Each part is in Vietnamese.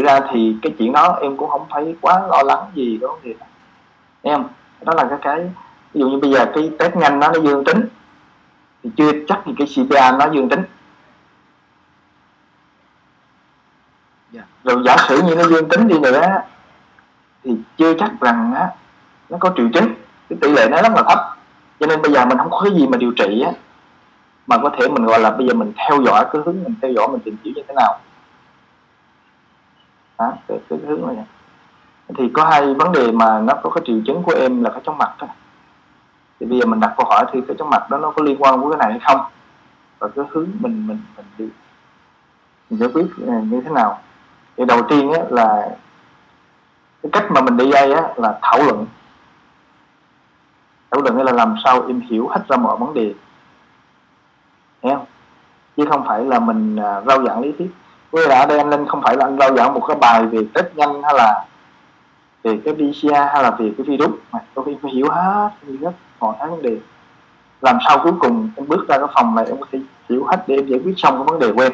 sự ra thì cái chuyện đó em cũng không phải quá lo lắng gì đó thì em đó là cái cái ví dụ như bây giờ cái test nhanh nó nó dương tính thì chưa chắc thì cái CPA nó dương tính. Dạ. rồi giả sử như nó dương tính đi nữa thì chưa chắc rằng á nó có triệu chứng cái tỷ lệ nó rất là thấp cho nên bây giờ mình không có cái gì mà điều trị á mà có thể mình gọi là bây giờ mình theo dõi cái hướng mình theo dõi mình tìm hiểu như thế nào đó, cái, cái hướng này. Thì có hai vấn đề mà nó có cái triệu chứng của em là cái chóng mặt đó. thì bây giờ mình đặt câu hỏi thì cái chóng mặt đó nó có liên quan với cái này hay không? Và cái hướng mình mình mình đi. Mình giải quyết ờ, như thế nào? Thì đầu tiên á, là cái cách mà mình đi đây á, là thảo luận. Thảo luận là làm sao em hiểu hết ra mọi vấn đề. Thấy không? chứ không phải là mình ờ, rao giảng lý thuyết với là ở đây anh linh không phải là anh lao giảng một cái bài về test nhanh hay là về cái PCR hay là về cái virus. Mà tôi phải hiểu hết rất mọi cái vấn đề. Làm sao cuối cùng em bước ra cái phòng này em có thể hiểu hết để em giải quyết xong cái vấn đề của em.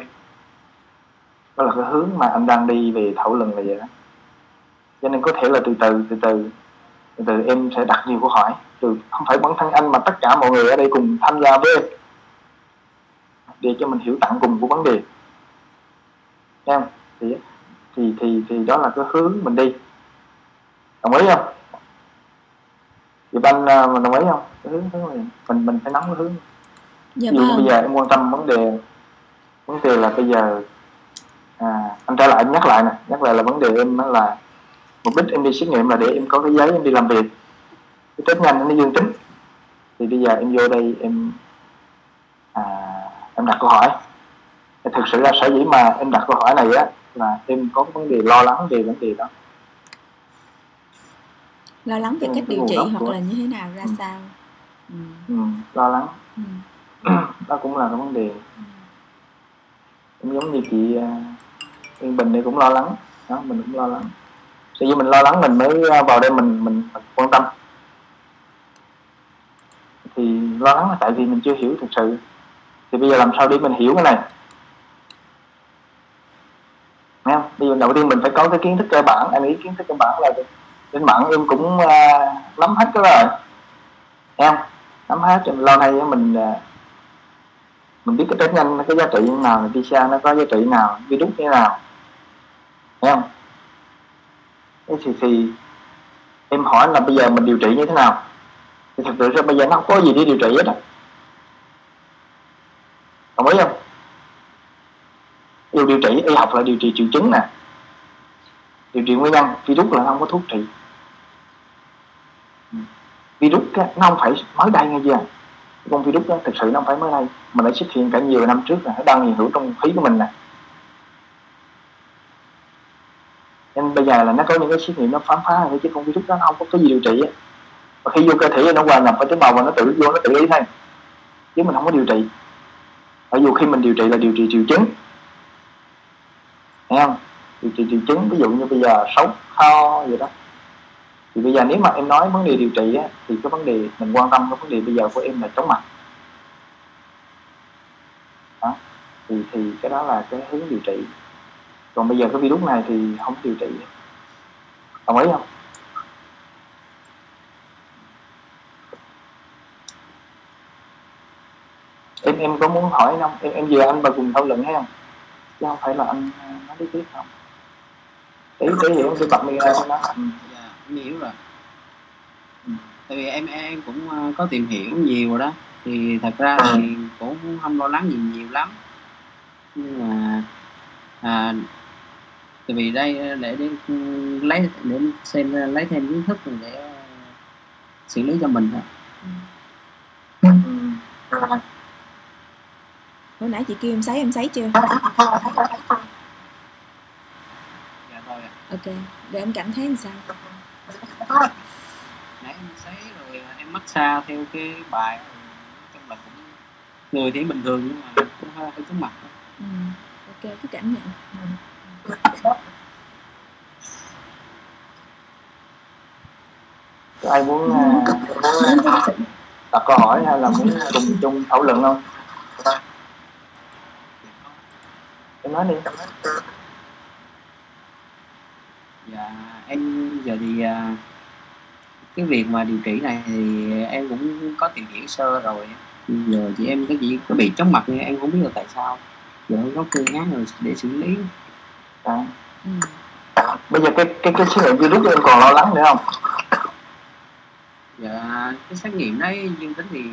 Đó là cái hướng mà anh đang đi về thảo luận là vậy đó. Cho nên có thể là từ từ từ từ từ từ em sẽ đặt nhiều câu hỏi. Từ không phải bản thân anh mà tất cả mọi người ở đây cùng tham gia với em. Để cho mình hiểu tận cùng của vấn đề em thì thì thì thì đó là cái hướng mình đi. Đồng ý không? Thì anh à, mình đồng ý không? Cái hướng, hướng mình mình mình phải nắm cái hướng. Dạ vâng. bây giờ em quan tâm vấn đề vấn đề là bây giờ à, anh trở lại anh nhắc lại nè nhắc lại là vấn đề em là mục đích em đi xét nghiệm là để em có cái giấy em đi làm việc. Cái test nhanh nó dương tính. Thì bây giờ em vô đây em à, em đặt câu hỏi thì thực sự là sở dĩ mà em đặt câu hỏi này á là em có vấn đề lo lắng về vấn đề đó. Lo lắng về cách điều trị hoặc là như thế nào ra ừ. sao? Ừ. Ừ, lo lắng. Ừ. đó cũng là cái vấn đề. Ừ. cũng giống như chị uh, Yên Bình thì cũng lo lắng. Đó mình cũng lo lắng. Sở dĩ mình lo lắng mình mới à, vào đây mình mình, mình quan tâm. Thì lo lắng là tại vì mình chưa hiểu thực sự. Thì bây giờ làm sao để mình hiểu cái này không? bây giờ đầu tiên mình phải có cái kiến thức cơ bản anh nghĩ kiến thức cơ bản là trên mạng em cũng uh, nắm hết cái rồi em nắm hết rồi lâu nay mình uh, mình biết cái test nhanh cái giá trị như nào PCR nó có giá trị nào virus như nào. Nghe không? Thế thì, thì em hỏi là bây giờ mình điều trị như thế nào? Thì thật sự ra bây giờ nó không có gì để điều trị hết á. Đồng ý không? Dù điều trị y học là điều trị triệu chứng nè. Điều trị nguyên nhân virus là không có thuốc trị. Ừ. Virus nó không phải mới đây nghe chưa? Con virus đó, thực sự nó không phải mới đây mà đã xuất hiện cả nhiều năm trước rồi nó đang hiện hữu trong khí của mình nè. Nên bây giờ là nó có những cái xét nghiệm nó khám phá rồi chứ con virus đó nó không có cái gì điều trị á. Và khi vô cơ thể nó hòa nhập vào tế bào và nó tự vô nó tự ý thôi chứ mình không có điều trị. Mặc dù khi mình điều trị là điều trị triệu chứng nghe không? Điều trị triệu chứng ví dụ như bây giờ sốt ho gì đó. Thì bây giờ nếu mà em nói vấn đề điều trị á, thì cái vấn đề mình quan tâm cái vấn đề bây giờ của em là chóng mặt. Đó. thì thì cái đó là cái hướng điều trị. Còn bây giờ cái virus này thì không điều trị. Đồng ý không? Em em có muốn hỏi không? Em em vừa anh và cùng thảo luận hay không? Chứ không phải là anh à, nói lý thuyết không? Để để hiểu sự bật miệng ra không đó. Dạ em hiểu rồi. Ừ. tại vì em em cũng à, có tìm hiểu nhiều rồi đó. Thì thật ra thì cũng không lo lắng gì nhiều lắm. Nhưng mà à, tại vì đây để để lấy để xem lấy thêm kiến thức để xử lý cho mình thôi. Ừ bữa nãy chị kêu em sấy em sấy chưa? Dạ thôi ạ. Ok để em cảm thấy làm sao? Nãy em sấy rồi em massage theo cái bài trong là cũng người thì bình thường nhưng mà cũng hơi hơi chóng mặt ừ. ok cứ cảm nhận. Ừ. ai muốn uh, đặt câu hỏi hay là muốn cùng chung thảo luận không em nói đi. Dạ em giờ thì à, cái việc mà điều trị này thì em cũng có tìm hiểu sơ rồi. Giờ chị em cái gì có bị chóng mặt nhưng em không biết là tại sao. Giờ không có phương án rồi để xử lý? Đấy. ừ. bây giờ cái cái cái xét nghiệm virus em còn lo lắng nữa không? Dạ cái xét nghiệm đấy dương tính thì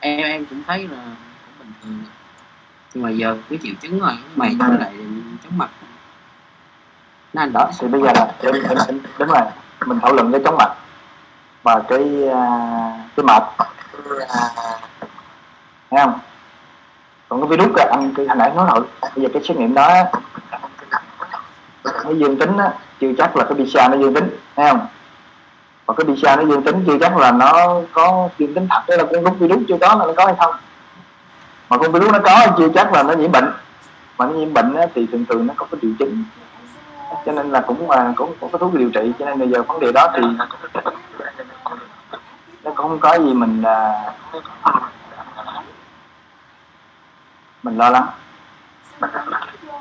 em em cũng thấy là cũng bình thường nhưng mà giờ cái triệu chứng rồi mày với lại chóng mặt. Nó ảnh đó thì bây giờ là em, em, em đúng rồi mình thảo luận cái chóng mặt. Và cái à, cái mệt. Thấy không? Còn cái virus anh cái hồi nãy nói rồi. Bây giờ cái xét nghiệm đó nó dương tính á, chưa chắc là cái PCR nó dương tính thấy không? Và cái PCR nó dương tính chưa chắc là nó có dương tính thật đấy là con virus chưa có là nó có hay không mà con virus nó có chưa chắc là nó nhiễm bệnh. Mà nó nhiễm bệnh á, thì thường thường nó có cái triệu chứng. Cho nên là cũng mà cũng cũng có thuốc điều trị. Cho nên bây giờ vấn đề đó thì nó cũng không có gì mình à, mình lo lắng.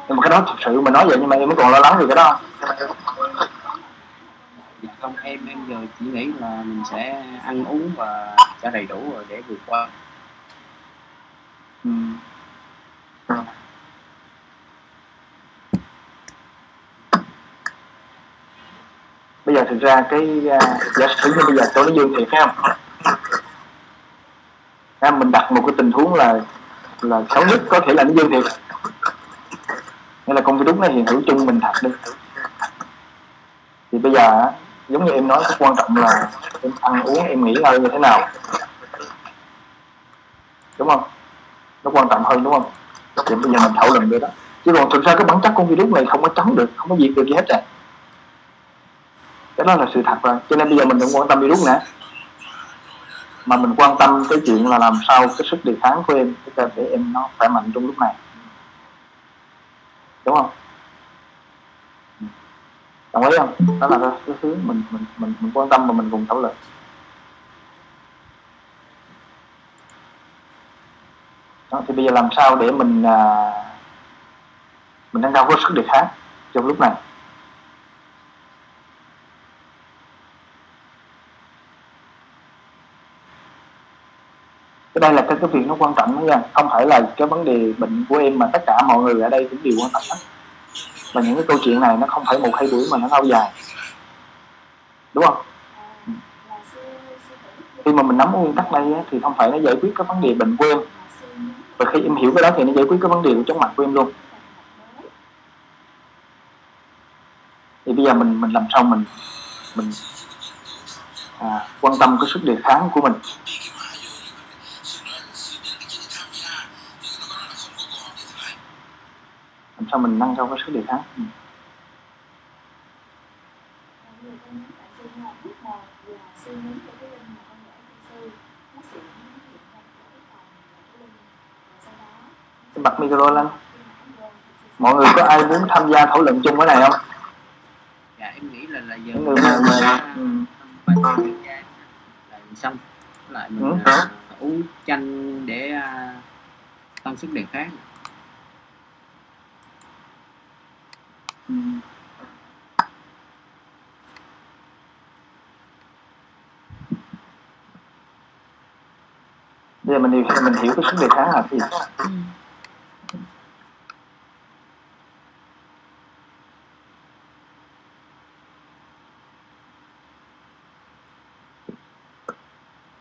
Nhưng mà cái đó thực sự mà nói vậy nhưng mà em mới còn lo lắng gì cái đó. Dạ không em em giờ chỉ nghĩ là mình sẽ ăn uống và sẽ đầy đủ rồi để vượt qua. Vâng. bây giờ thực ra cái à, giả sử như bây giờ tôi nói dương thiệt phải không à, mình đặt một cái tình huống là là xấu nhất có thể là nó dương thiệt. Nghĩa là con virus nó hiện hữu chung mình thật đi. Thì bây giờ giống như em nói cái quan trọng là em ăn uống em nghỉ ngơi như thế nào. Đúng không? Nó quan trọng hơn đúng không? Thì bây giờ mình thảo luận được đó. Chứ còn thực ra cái bản chất con virus này không có chống được không có diệt được gì hết rồi cái đó là sự thật rồi. Cho nên bây giờ mình đừng quan tâm virus nữa. Mà mình quan tâm cái chuyện là làm sao cái sức đề kháng của em cái cơ thể em nó khỏe mạnh trong lúc này. Đúng không? Đồng ý không? Đó là cái, cái thứ mình mình mình mình quan tâm và mình cùng thảo luận. Đó, thì bây giờ làm sao để mình à, mình nâng cao cái sức đề kháng trong lúc này? Cái đây là cái cái việc nó quan trọng nha. Không phải là cái vấn đề bệnh của em mà tất cả mọi người ở đây cũng đều quan tâm hết và những cái câu chuyện này nó không phải một hai buổi mà nó lâu dài. Đúng không? Khi mà mình nắm nguyên tắc đây thì không phải nó giải quyết cái vấn đề bệnh của em và khi em hiểu cái đó thì nó giải quyết cái vấn đề của mặt của em luôn. Thì bây giờ mình mình làm sao mình mình à, quan tâm cái sức đề kháng của mình. Làm sao mình nâng cao cái sức đề kháng ừ. Bật micro lên mọi người có ai muốn tham gia thảo luận chung cái này không dạ em nghĩ là là giờ những người mà, mà ừ. xong lại mình Ừ. à, uống chanh để à, tăng sức đề kháng Ừ. bây giờ mình hiểu mình hiểu cái sức đề kháng là cái gì Ừ.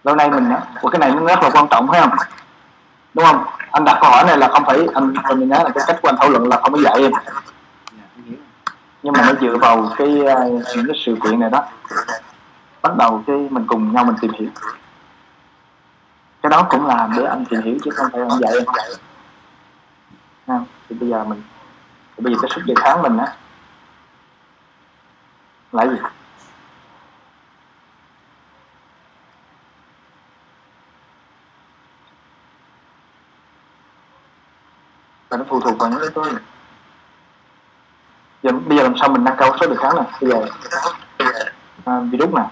lâu nay mình á của cái này nó rất là quan trọng, phải không? Đúng không? Anh đặt câu hỏi này là không phải anh mình nhớ là cái cách của anh thảo luận là không có dạy em. Nhưng mà nó dựa vào cái à, những cái sự kiện này đó. Bắt đầu cái mình cùng nhau mình tìm hiểu. Cái đó cũng là để anh tìm hiểu chứ không phải anh dạy em. Dạy. không? thì bây giờ mình, thì bây giờ cái sức đề kháng mình á, là gì? Và nó phụ thuộc vào những yếu tố này giờ bây giờ làm sao mình nâng cao số đề kháng này bây giờ. À, virus này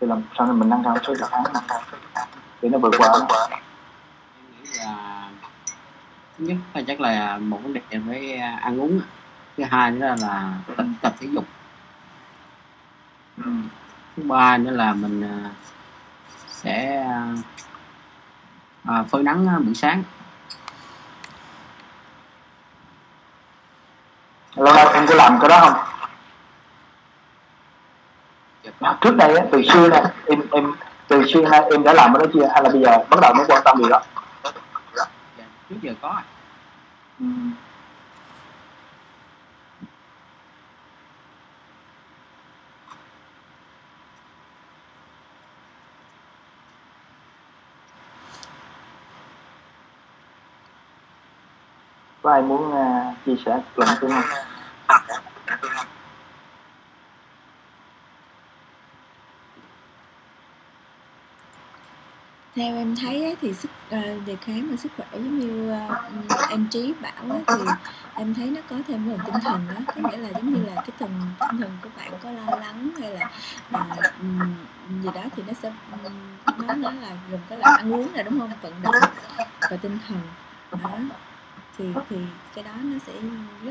thì làm sao mình nâng cao số đề kháng này để nó vượt qua. thứ nhất là chắc là một vấn đề với à, ăn uống. Thứ hai nữa là tập, tập thể dục. Ừ. thứ ba nữa là mình à, sẽ à, phơi nắng buổi sáng lâu nay em có làm cái đó không? Dạ, trước đây á, từ xưa nè em em từ xưa nay em đã làm cái đó chưa? Hay là bây giờ bắt đầu mới quan tâm điều đó? Dạ, trước giờ có ừ. Có ai muốn uh, chia sẻ cùng chung không? Theo em thấy ấy, thì sức uh, đề kháng và sức khỏe giống như uh, em trí bảo ấy, thì em thấy nó có thêm phần tinh thần đó. Có nghĩa là giống như là cái thần tinh thần của bạn có lo lắng hay là uh, gì đó thì nó sẽ nó nó là gồm có là ăn uống là đúng không? Vận động và tinh thần. Đó thì thì cái đó nó sẽ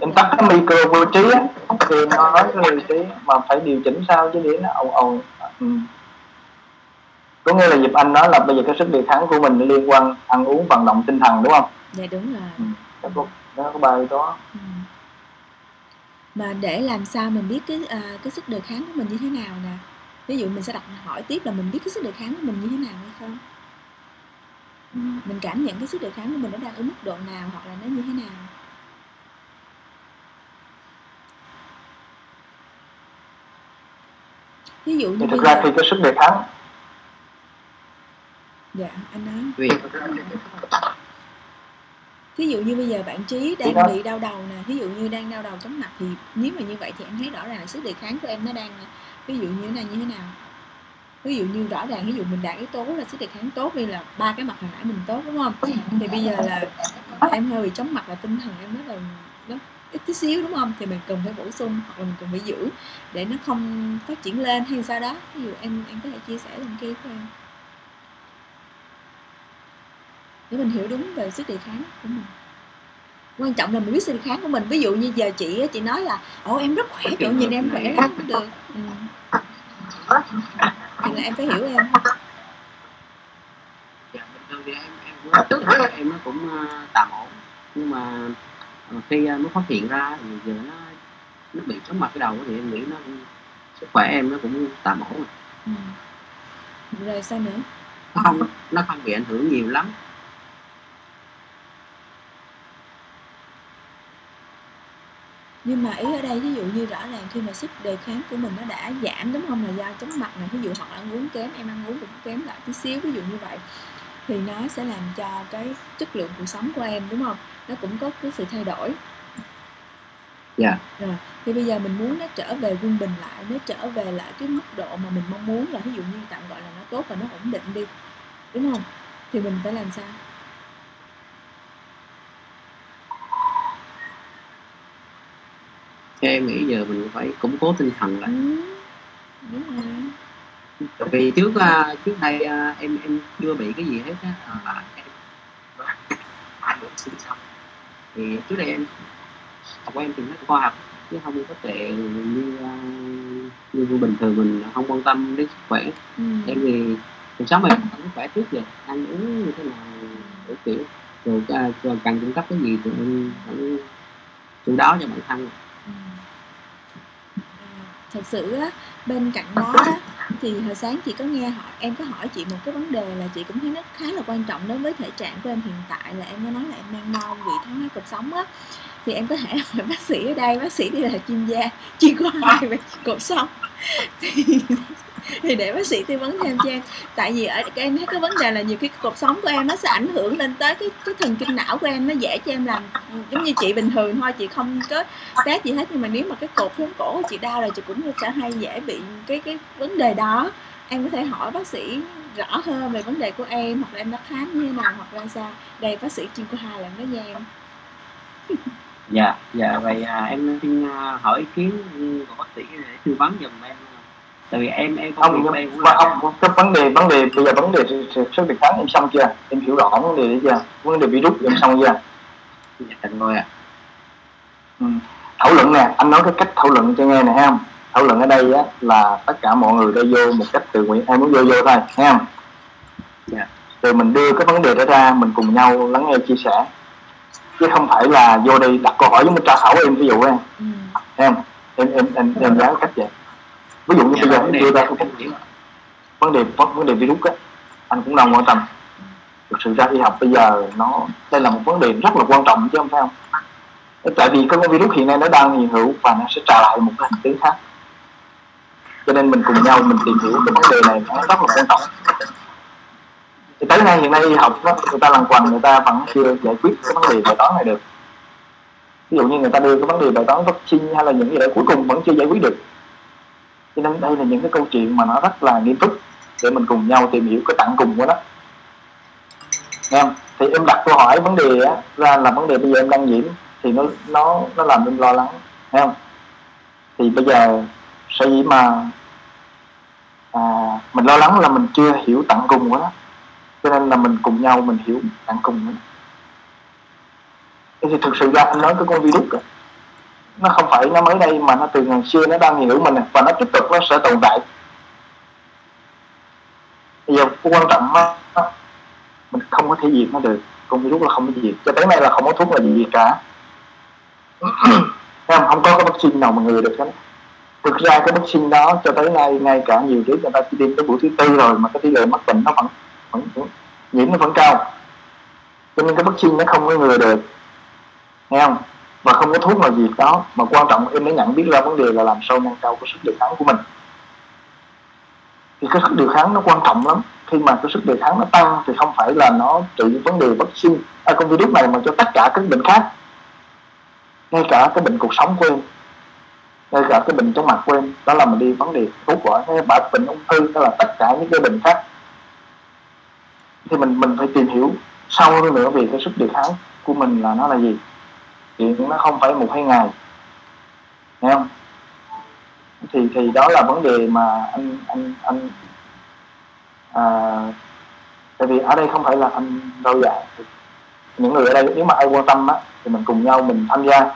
em tắt cái micro vô trí á thì nó nói cái vô trí mà phải điều chỉnh sao chứ để nó ồn ồn. Ừ. có nghĩa là Diệp Anh nói là bây giờ cái sức đề kháng của mình liên quan ăn uống vận động tinh thần đúng không? Dạ đúng rồi. Ừ. đó có, đó có bài đó. Ừ. mà để làm sao mình biết cái à, cái sức đề kháng của mình như thế nào nè? Ví dụ mình sẽ đặt hỏi tiếp là mình biết cái sức đề kháng của mình như thế nào hay không ừ. mình cảm nhận cái sức đề kháng của mình nó đang ở mức độ nào hoặc là nó như thế nào. Ví dụ như thì thực ra giờ thì cái sức đề kháng dạ anh nói. Vì ví dụ như bây giờ bạn trí đang bị đau đầu nè ví dụ như đang đau đầu chóng mặt thì nếu mà như vậy thì em thấy rõ ràng là sức đề kháng của em nó đang ví dụ như thế này như thế nào ví dụ như rõ ràng ví dụ mình đạt yếu tố là sức đề kháng tốt đi là ba cái mặt hồi nãy mình tốt đúng không? Thì bây giờ là em hơi bị chóng mặt là tinh thần em rất là nó ít tí xíu đúng không? Thì mình cần phải bổ sung hoặc là mình cần phải giữ để nó không phát triển lên hay sao đó. Ví dụ em em có thể chia sẻ lên kia của em để mình hiểu đúng về sức đề kháng của mình. Quan trọng là mình biết sức đề kháng của mình. Ví dụ như giờ chị chị nói là ồ em rất khỏe chỗ nhìn em khỏe. Lắm được. Ừ. thì là em phải hiểu em dạ, bình thường thì em em cũng trước thì em nó cũng ờ, tạm ổn nhưng mà ờ, khi ờ, nó phát hiện ra thì giờ nó nó bị chóng mặt cái đầu thì em nghĩ nó sức khỏe em nó cũng tạm ổn rồi. ừ. rồi sao nữa nó không nó không bị ảnh hưởng nhiều lắm nhưng mà ý ở đây ví dụ như rõ ràng khi mà sức đề kháng của mình nó đã giảm đúng không? Là do chóng mặt này ví dụ hoặc là ăn uống kém em ăn uống cũng kém lại tí xíu ví dụ như vậy thì nó sẽ làm cho cái chất lượng cuộc sống của em đúng không? Nó cũng có cái sự thay đổi. Dạ. Rồi thì bây giờ mình muốn nó trở về quân bình lại nó trở về lại cái mức độ mà mình mong muốn là ví dụ như tạm gọi là nó tốt và nó ổn định đi đúng không? Thì mình phải làm sao em nghĩ giờ mình phải củng cố tinh thần lại. Ừ, vì trước à, trước đây à, em em chưa bị cái gì hết á à, là em sinh xong thì trước đây em học em thì nó khoa học chứ không có tệ như như bình thường mình không quan tâm đến sức khỏe. Ừ. em thì cuộc sống em không khỏe trước giờ ăn uống như thế nào đủ kiểu. Rồi, rồi cần cung cấp cái gì thì em vẫn chu đáo cho bản thân thật sự á bên cạnh đó á, thì hồi sáng chị có nghe hỏi em có hỏi chị một cái vấn đề là chị cũng thấy nó khá là quan trọng đối với thể trạng của em hiện tại là em có nói là em đang non bị thoái hóa cột sống á. Thì em có thể hỏi bác sĩ ở đây bác sĩ thì là chuyên gia chuyên khoa hai về cột sống. Thì, thì để bác sĩ tư vấn thêm cho em tại vì ở em thấy cái vấn đề là nhiều khi cuộc sống của em nó sẽ ảnh hưởng lên tới cái cái thần kinh não của em nó dễ cho em làm giống như chị bình thường thôi chị không có test gì hết. Nhưng mà nếu mà cái cột sống cổ của chị đau là chị cũng sẽ hay dễ bị cái cái vấn đề đó. Em có thể hỏi bác sĩ rõ hơn về vấn đề của em hoặc là em đã khám như thế nào hoặc là sao. Đây bác sĩ chuyên khoa hai làm nói với em. Dạ dạ vậy à, em xin à, hỏi ý kiến của bác sĩ để tư vấn giùm em tại vì em em không việc của em cũng ông cái vấn đề vấn đề bây giờ vấn đề sức đề kháng em xong chưa? Em hiểu rõ vấn đề đấy chưa? Vấn đề virus em xong chưa? Dạ rồi ạ. Ừ. thảo luận nè anh nói cái cách thảo luận cho nghe nè ha. Thảo luận ở đây á, là tất cả mọi người đã vô một cách tự nguyện em muốn vô vô thôi nghe không Dạ. rồi mình đưa cái vấn đề đó ra mình cùng nhau lắng nghe chia sẻ. Chứ không phải là vô đây đặt câu hỏi giống như tra khảo em ví dụ em ừ. em em em em em giáo cách vậy ví dụ như bây giờ em đưa ra cái vấn đề vấn đề vấn đề virus á anh cũng đang quan tâm. Thực sự ra y học bây giờ nó đây là một vấn đề rất là quan trọng chứ không phải không? Tại vì cái virus hiện nay nó đang hiện hữu và nó sẽ trả lại một cái hình tướng khác. Cho nên mình cùng nhau mình tìm hiểu cái vấn đề này nó rất là quan trọng. Thì tới nay hiện nay y học đó, người ta lằng quằn người ta vẫn chưa giải quyết cái vấn đề bài toán này được. Ví dụ như người ta đưa cái vấn đề bài toán vaccine hay là những gì đấy cuối cùng vẫn chưa giải quyết được cho nên đây là những cái câu chuyện mà nó rất là nghiêm túc để mình cùng nhau tìm hiểu cái tận cùng của nó. Nghe không? Thì em đặt câu hỏi vấn đề á, ra là vấn đề bây giờ em đang nhiễm thì nó nó nó làm em lo lắng. Nghe không? Thì bây giờ sở dĩ mà à, mình lo lắng là mình chưa hiểu tận cùng của nó cho nên là mình cùng nhau mình hiểu tận cùng của nó thì thực sự ra anh nói cái con virus rồi nó không phải nó mới đây mà nó từ ngày xưa nó đang hiểu mình và nó tiếp tục nó sẽ tồn tại. Bây giờ quan trọng đó, mình không có thể diệt nó được con virus là không có diệt. Cho tới nay là không có thuốc là gì cả. Không, không có cái vaccine nào mà người được hết. Thực ra cái vaccine đó cho tới nay ngay cả nhiều đứa người ta chỉ tiêm tới buổi thứ tư rồi mà cái tỷ lệ mắc bệnh nó vẫn, vẫn, vẫn nhiễm nó vẫn cao. Cho nên cái vaccine nó không có ngừa được. Nghe không? Và không có thuốc nào gì đó. Mà quan trọng em mới nhận biết ra vấn đề là làm sao nâng cao cái sức đề kháng của mình. Thì cái sức đề kháng nó quan trọng lắm. Khi mà cái sức đề kháng nó tăng thì không phải là nó trị vấn đề vaccine à, con virus này mà cho tất cả các bệnh khác. Ngay cả cái bệnh cuộc sống của em ngay cả cái bệnh trong mặt của em đó là mình đi vấn đề thuốc gọi hay bệnh bệnh ung thư đó là tất cả những cái bệnh khác. Thì mình mình phải tìm hiểu sâu hơn nữa về cái sức đề kháng của mình là nó là gì chuyện nó không phải một hai ngày. Nghe không? Thì thì đó là vấn đề mà anh anh anh à, tại vì ở đây không phải là anh đâu dạ. Những người ở đây nếu mà ai quan tâm á thì mình cùng nhau mình tham gia.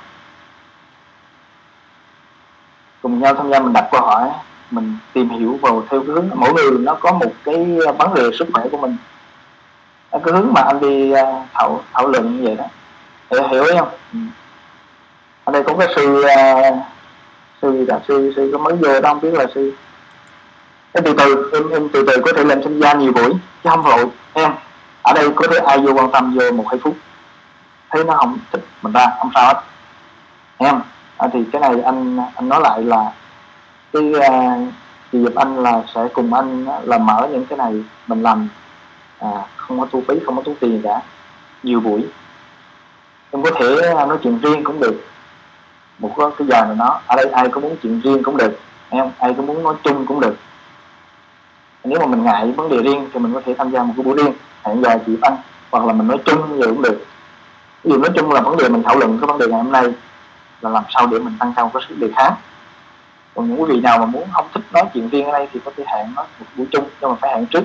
Cùng nhau tham gia mình đặt câu hỏi mình tìm hiểu vào theo cái hướng mỗi người nó có một cái vấn đề sức khỏe của mình. Cái hướng mà anh đi à, thảo thảo luận như vậy đó hiểu, hiểu không? Ừ. ở đây có cái sư uh, sư là sư sư có mới vô đó không biết là sư? Cái từ từ em em từ từ có thể lên tham gia nhiều buổi chứ không vội em ở đây có thể ai vô quan tâm vô một hai phút. Thấy nó không thích mình ra không sao hết. Em à, thì cái này anh anh nói lại là cái uh, chị giúp Anh là sẽ cùng anh là mở những cái này mình làm. À, không có thu phí không có tốn tiền cả. Nhiều buổi em có thể à, nói chuyện riêng cũng được. Một cái giờ nào đó ở đây ai có muốn chuyện riêng cũng được em ai có muốn nói chung cũng được. Nếu mà mình ngại vấn đề riêng thì mình có thể tham gia một cái buổi riêng hẹn giờ chị anh hoặc là mình nói chung gì cũng được. Ví dụ nói chung là vấn đề mình thảo luận cái vấn đề ngày hôm nay là làm sao để mình tăng cao cái sức đề kháng. Còn những quý vị nào mà muốn không thích nói chuyện riêng ở đây thì có thể hẹn nó một buổi chung nhưng mà phải hẹn trước.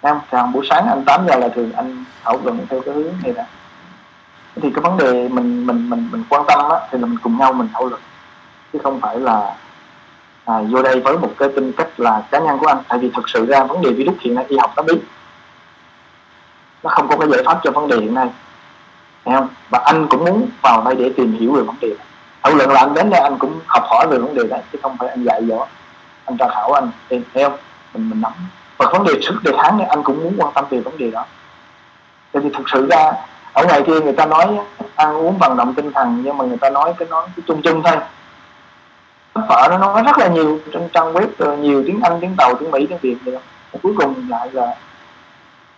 Em, còn buổi sáng anh 8 giờ là thường anh thảo luận theo cái hướng này nè thì cái vấn đề mình mình mình mình quan tâm á thì là mình cùng nhau mình thảo luận. Chứ không phải là à, vô đây với một cái tinh cách là cá nhân của anh. Tại vì thực sự ra vấn đề virus hiện nay y học nó biết nó không có cái giải pháp cho vấn đề hiện nay. Thấy không? Và anh cũng muốn vào đây để tìm hiểu về vấn đề này. Thảo luận là anh đến đây anh cũng học hỏi về vấn đề đấy chứ không phải anh dạy dỗ anh tra khảo anh. Thấy không? Mình mình nắm. Và vấn đề sức đề kháng này anh cũng muốn quan tâm về vấn đề đó. Tại vì thực sự ra ở ngoài kia người ta nói ăn uống vận động tinh thần nhưng mà người ta nói cái nói cái chung chung thôi. Phở nó nói rất là nhiều trên trang web ờ, nhiều tiếng anh tiếng tàu tiếng mỹ tiếng việt nữa cuối cùng lại là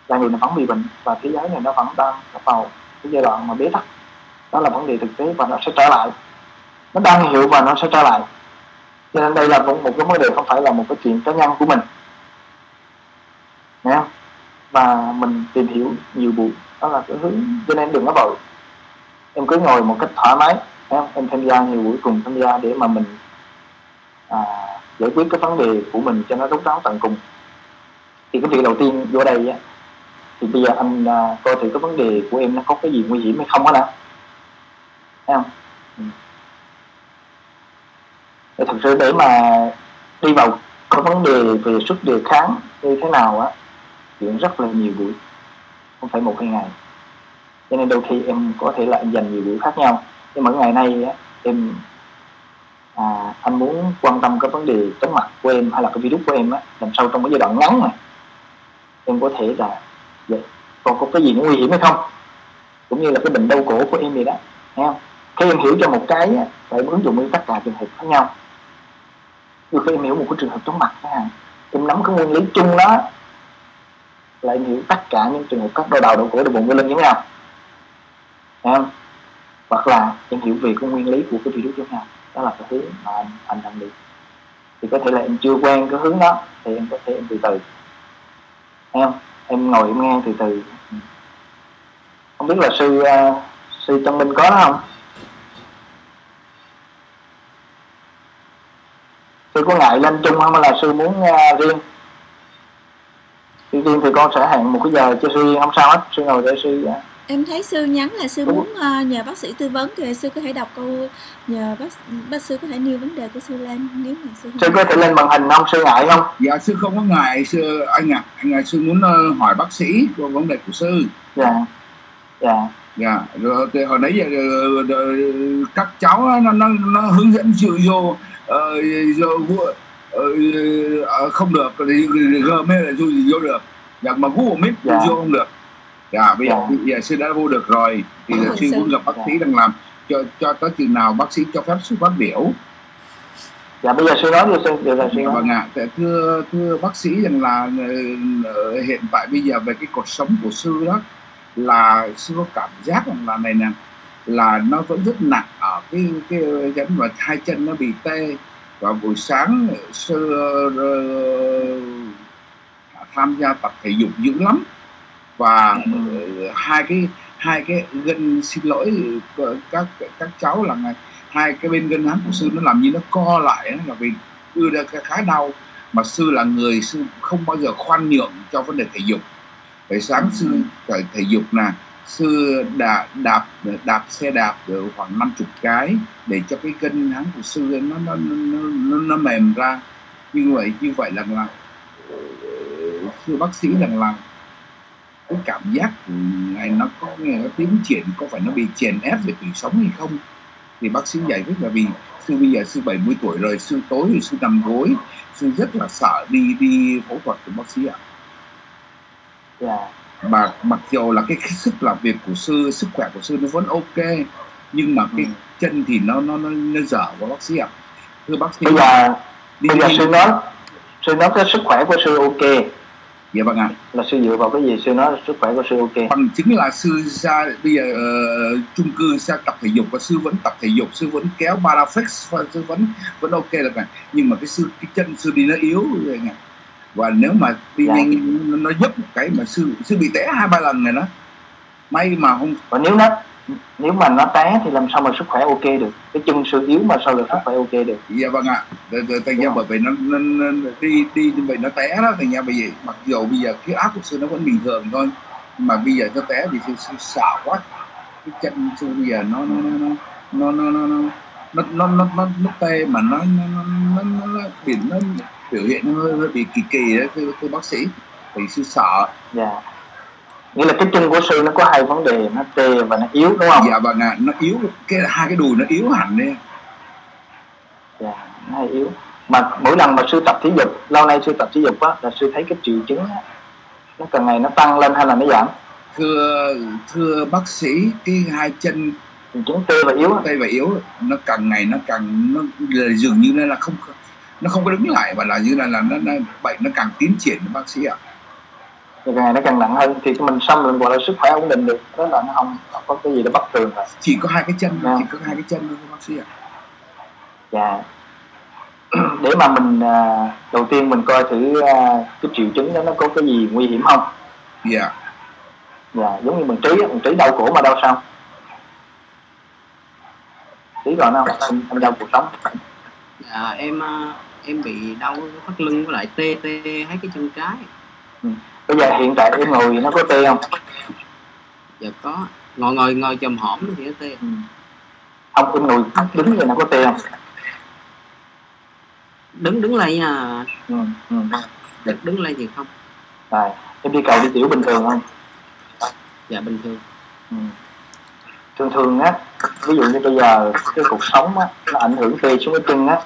là người nó vẫn bị bệnh và thế giới này nó vẫn đang vào cái giai đoạn mà bế tắc. Đó là vấn đề thực tế và nó sẽ trở lại. Nó đang hiểu và nó sẽ trở lại. Cho nên đây là một, một cái vấn đề không phải là một cái chuyện cá nhân của mình. Nghe không? và mình tìm hiểu nhiều buổi đó là cái hướng cho nên đừng có vội em cứ ngồi một cách thoải mái em em tham gia nhiều buổi cùng tham gia để mà mình à, giải quyết cái vấn đề của mình cho nó đúng đáo tận cùng. Thì cái việc đầu tiên vô đây á, thì bây giờ anh à, coi thử cái vấn đề của em nó có cái gì nguy hiểm hay không á nè thấy không? Ừ. thật sự để mà đi vào có vấn đề về sức đề kháng như thế nào á chuyện rất là nhiều buổi không phải một hai ngày. Cho nên đôi khi em có thể là em dành nhiều buổi khác nhau. Nhưng mà ngày nay á, em à, anh muốn quan tâm cái vấn đề chống mặt của em hay là cái virus của em á làm sao trong cái giai đoạn ngắn này em có thể là vậy còn có cái gì nguy hiểm hay không? Cũng như là cái bệnh đau cổ của em vậy đó nghe không? Khi em hiểu cho một cái phải ứng dụng với tất cả trường hợp khác nhau. Như khi em hiểu một cái trường hợp chóng mặt chẳng hạn em nắm cái nguyên lý chung đó là em hiểu tất cả những trường hợp các đôi đầu đầu cổ đầu bụng cái lưng giống nhau Thấy không? Hoặc là em hiểu về cái nguyên lý của cái virus giống nhau đó là cái hướng mà anh, anh đang đi. Thì có thể là em chưa quen cái hướng đó thì em có thể em từ từ. Em em ngồi em nghe từ từ. Không biết là sư uh, sư Tân Minh có đó không? Sư có ngại lên chung không? Hay là sư muốn uh, riêng? Sư riêng thì con sẽ hẹn một cái giờ cho sư không sao hết sư ngồi để sư uh, em thấy sư nhắn là sư muốn uh, nhờ bác sĩ tư vấn thì sư có thể đọc câu nhờ bác bác sư có thể nêu vấn đề của sư lên nếu mà sư sư có thể lên màn hình không? Sư ngại không? Dạ sư không có ngại sư anh ạ à, anh à, sư muốn uh, hỏi bác sĩ về vấn đề của sư. Dạ dạ. Dạ rồi thì hồi nãy giờ uh, các cháu nó nó nó hướng dẫn sự vô uh, vô uh, không được thì gmail là vô vô được. Dạ mà google meet dạ. vô không được. Dạ bây giờ, dạ. bây giờ sư đã vô được rồi. Thì là sư muốn gặp bác sĩ đang làm. Cho cho tới chừng nào bác sĩ cho phép sư phát biểu. Dạ bây giờ sư nói đi sư giờ là sư vâng ạ. À, thưa thưa bác sĩ rằng là uh, hiện tại bây giờ về cái cuộc sống của sư đó là sư có cảm giác rằng là này nè là nó vẫn rất nặng ở cái cái dẫn mà hai chân nó bị tê và buổi sáng sư uh, tham gia tập thể dục dữ lắm. Và ừ. hai cái hai cái gân xin lỗi các các cháu là hai cái bên gân hán của sư nó làm như nó co lại là vì đưa ra khá đau. Mà sư là người sư không bao giờ khoan nhượng cho vấn đề thể dục. Phải sáng sư thể, thể dục là sư đạp đạp đạp xe đạp được khoảng năm chục cái để cho cái gân hán của sư nó nó nó, nó, nó mềm ra. Như vậy như vậy là là sư bác sĩ rằng là cái cảm giác của nó có nghe nó tiến triển có phải nó bị chèn ép về tủy sống hay không? Thì bác sĩ giải thích là vì sư bây giờ sư 70 tuổi rồi sư tối thì sư nằm gối sư rất là sợ đi đi phẫu thuật của bác sĩ ạ. Yeah. Mà mặc dù là cái, cái sức làm việc của sư sức khỏe của sư nó vẫn ok nhưng mà cái ừ. chân thì nó nó nó, nó dở của bác sĩ ạ. Thưa bác sĩ bây giờ bây giờ sư nói sư nói cái sức khỏe của sư ok. Dạ vâng ạ. Là sư dựa vào cái gì? Sư nói sức khỏe của sư ok. Bằng chứng là sư ra bây giờ uh, chung cư ra tập thể dục và sư vẫn tập thể dục sư vẫn kéo paraflex và sư vẫn vẫn ok được này nhưng mà cái sư cái chân sư đi nó yếu rồi này và nếu mà đi dạ. nhanh nó giúp cái mà sư sư bị té hai ba lần này đó may mà không và nếu nó nếu mà nó té thì làm sao mà sức khỏe ok được cái chân sự yếu mà sao được sức khỏe ok được dạ vâng ạ thành ra bởi vì nó, nó, nó đi đi như vậy nó té đó thành ra bởi vì mặc dù bây giờ cái áp của sư nó vẫn bình thường thôi mà bây giờ nó té thì sư, sư sợ quá cái chân sư bây giờ nó nó nó nó nó nó nó nó nó nó nó nó tê mà nó nó nó nó, nó, nó, nó, nó biểu hiện nó hơi, hơi bị kỳ kỳ đó thưa, thưa bác sĩ thì sư sợ. Dạ. Yeah nghĩa là cái chân của sư nó có hai vấn đề nó tê và nó yếu đúng không? Dạ vâng ạ nó yếu cái hai cái đùi nó yếu hẳn đi dạ nó hay yếu. Mà mỗi lần mà sư tập thể dục lâu nay sư tập thể dục á là sư thấy cái triệu chứng á nó càng ngày nó tăng lên hay là nó giảm? Thưa thưa bác sĩ cái hai chân triệu chứng tê và yếu tê và yếu nó càng ngày nó càng nó dường như nó là không nó không có đứng lại và là như là là nó, nó bệnh nó càng tiến triển bác sĩ ạ. Ngày nó càng nặng hơn thì mình xăm mình gọi là sức khỏe ổn định được đó là nó không, không có cái gì đó bất thường rồi chỉ có hai cái chân yeah. chỉ có hai cái chân thôi bác sĩ ạ. Dạ. Để mà mình à, đầu tiên mình coi thử à, cái triệu chứng đó nó có cái gì nguy hiểm không? Dạ. Yeah. dạ giống như mình trí mình trí đau cổ mà đau sao? Trí còn không anh, anh đau cuộc sống dạ em à, em bị đau thắt lưng với lại tê tê hai cái chân trái ừ. Bây giờ hiện tại em ngồi nó có tê không? Dạ có. Ngồi ngồi ngồi chầm hổm thì nó tê. Ừ. ông em ngồi đứng vậy nó có tê không? Đứng đứng lên nha ừ, ừ. đứng đứng lên thì không. Rồi em đi cầu đi tiểu bình thường không? Dạ bình thường. Ừ thường thường á, ví dụ như bây giờ cái cuộc sống á, nó ảnh hưởng tê xuống cái chân á,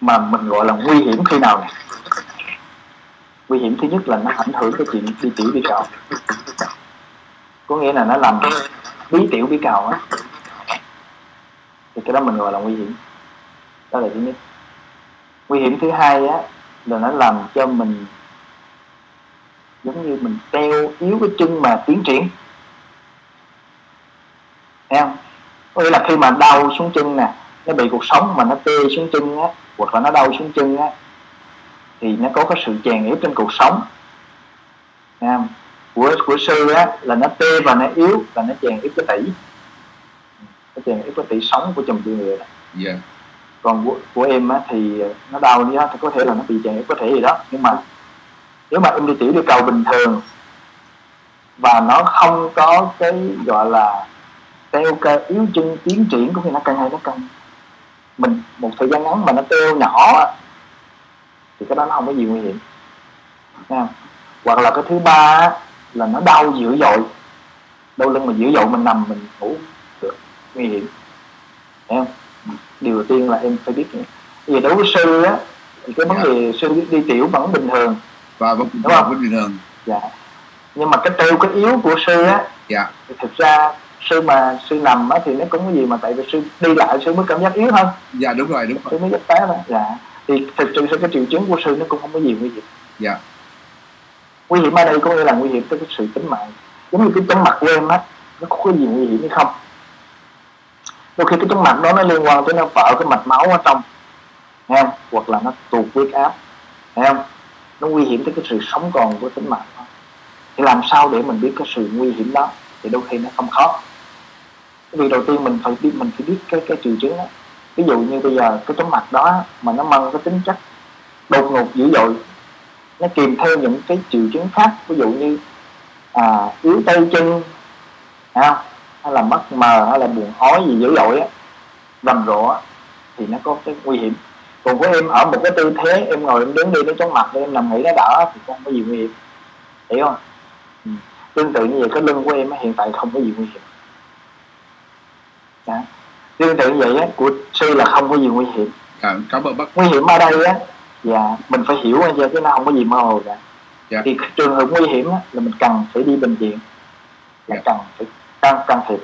mà mình gọi là nguy hiểm khi nào này nguy hiểm thứ nhất là nó ảnh hưởng cái chuyện đi tiểu đi cầu có nghĩa là nó làm bí tiểu bí cầu á, thì cái đó mình gọi là nguy hiểm. Đó là thứ nhất. Nguy hiểm thứ hai á, là nó làm cho mình giống như mình teo yếu cái chân mà tiến triển thấy không? Có nghĩa là khi mà đau xuống chân nè nó bị cuộc sống mà nó tê xuống chân á hoặc là nó đau xuống chân á thì nó có cái sự chèn ép trên cuộc sống. Thấy không? của của sư á là nó tê và nó yếu là nó chèn ép cái tỷ. Nó chèn ép cái tỷ sống của chồng chị người đó dạ. Còn của, của em á thì nó đau đi á thì có thể là nó bị chèn ép có thể gì đó. Nhưng mà nếu mà em đi tiểu đi cầu bình thường và nó không có cái gọi là teo cơ yếu chân tiến triển cũng như nó căng hay nó căng mình một thời gian ngắn mà nó teo nhỏ thì cái đó nó không có gì nguy hiểm. Nha. hoặc là cái thứ ba là nó đau dữ dội. Đau lưng mà dữ dội mình nằm mình ngủ được nguy hiểm. Thấy không? Điều đầu tiên là em phải biết vì đối với sư á thì cái vấn Dạ. đề sư đi, tiểu vẫn bình thường. Và vẫn Đúng không? vẫn bình thường. Dạ. Nhưng mà cái teo cái yếu của sư á dạ. thì thực ra sư mà sư nằm á thì nó cũng có gì mà tại vì sư đi lại sư mới cảm giác yếu hơn. Dạ đúng rồi đúng rồi. Sư mới giác té thôi dạ. Thì thực sự cái triệu chứng của sư nó cũng không có gì nguy hiểm. Dạ. Nguy hiểm ở đây có nghĩa là nguy hiểm tới cái sự tính mạng. Giống như cái chóng mặt em á nó có cái gì nguy hiểm hay không? Đôi khi cái chóng mặt đó nó liên quan tới nó vỡ cái mạch máu ở trong nghe không? hoặc là nó tụt huyết áp thấy không? Nó nguy hiểm tới cái sự sống còn của tính mạng đó. thì làm sao để mình biết cái sự nguy hiểm đó? Thì đôi khi nó không khó cái việc đầu tiên mình phải biết mình phải biết cái cái triệu chứng đó. Ví dụ như bây giờ cái chóng mặt đó mà nó mang cái tính chất đột ngột dữ dội nó kèm theo những cái triệu chứng khác ví dụ như à, yếu tay chân không? Hay là mất mờ hay là buồn ói gì dữ dội á rầm rộ á, thì nó có cái nguy hiểm. Còn của em ở một cái tư thế em ngồi em đứng đi nó chóng mặt em nằm nghỉ nó đỡ thì không có gì nguy hiểm. Hiểu không? Ừ. tương tự như vậy cái lưng của em hiện tại không có gì nguy hiểm. Đó. tương tự vậy á, của sư là không có gì nguy hiểm dạ, cảm ơn bác nguy hiểm ở đây á dạ mình phải hiểu anh chứ nó không có gì mơ hồ cả Dạ. thì trường hợp nguy hiểm á, là mình cần phải đi bệnh viện là Dạ. cần phải can can thiệp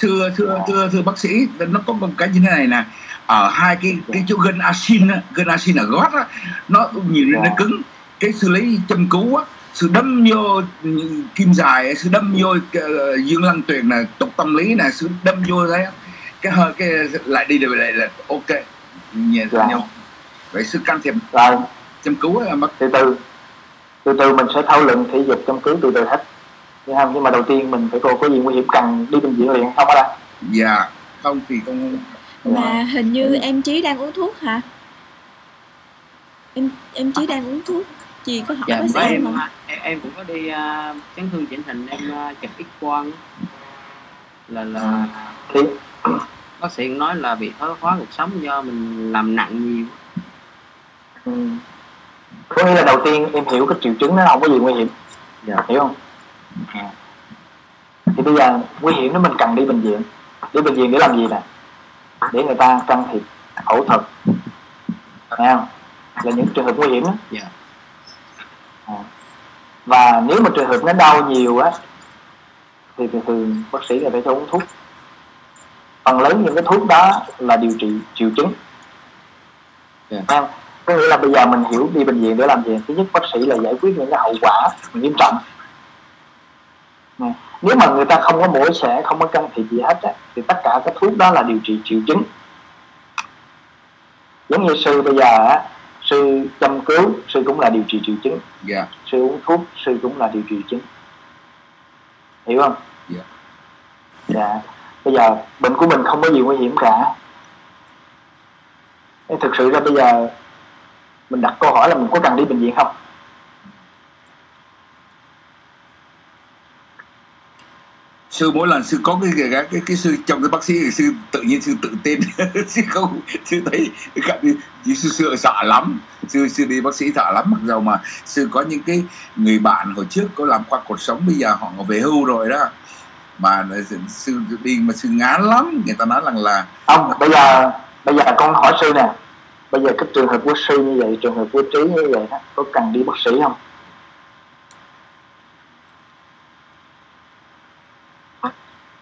thưa thưa Dạ. thưa thưa bác sĩ nó có một cái như thế này nè ở hai cái cái chỗ gân asin gân asin ở gót á nó nhìn Dạ. nó cứng cái xử lý châm cứu á sự đâm vô kim dài sự đâm vô ờ, dương lăng tuyền là túc tâm lý nè sự đâm vô đấy. Cái hơi cái lại đi được lại là ok. Nhẹ Dạ. nhau. Vậy sự can thiệp. Rồi châm cứu á bác từ từ. Từ từ mình sẽ thảo luận thể dục trong cứu từ từ hết. Nhưng không nhưng mà đầu tiên mình phải coi có gì nguy hiểm cần đi bệnh viện liền không ở đây dạ không thì không mà hình như em trí đang uống thuốc hả? Em em trí đang uống thuốc chị có hỏi dạ bác sĩ em em, không em em cũng có đi uh, chấn thương chỉnh hình em uh, chụp x quang là là thì bác sĩ nói là bị thoái hóa cuộc sống do mình làm nặng nhiều. Ừ, có nghĩa là đầu tiên em hiểu cái triệu chứng nó không có gì nguy hiểm. Dạ. hiểu không? À. thì bây giờ nguy hiểm đó mình cần đi bệnh viện. Đi bệnh viện để làm gì nè? Để người ta can thiệp phẫu thuật. Thấy không? Là những trường hợp nguy hiểm đó. Dạ. Và nếu mà trường hợp nó đau nhiều á thì thường thường bác sĩ người ta cho uống thuốc phần lớn những cái thuốc đó là điều trị triệu chứng Dạ. Thấy không? có nghĩa là bây giờ mình hiểu đi bệnh viện để làm gì thứ nhất bác sĩ là giải quyết những cái hậu quả nghiêm trọng Nè, nếu mà người ta không có mổ xẻ không có can thiệp gì hết á, thì tất cả các thuốc đó là điều trị triệu chứng giống như sư bây giờ á sư chăm cứu sư cũng là điều trị triệu chứng. Dạ. Sư uống thuốc sư cũng là điều trị chứng. Hiểu không? Dạ. dạ. Bây giờ bệnh của mình không có gì nguy hiểm cả. Thực sự ra bây giờ mình đặt câu hỏi là mình có cần đi bệnh viện không sư mỗi lần sư có cái cái cái, cái sư trong cái bác sĩ thì sư tự nhiên sư tự tin. Sư không sư thấy gặp sư, sư sợ lắm. Sư sư đi bác sĩ sợ lắm. Mặc dầu mà sư có những cái người bạn hồi trước có làm khoa cuộc sống bây giờ họ về hưu rồi đó. Mà sư đi mà sư ngán lắm. Người ta nói rằng là không bây giờ bây giờ con hỏi sư nè. Bây giờ cái trường hợp của sư như vậy trường hợp của trí như vậy đó có cần đi bác sĩ không?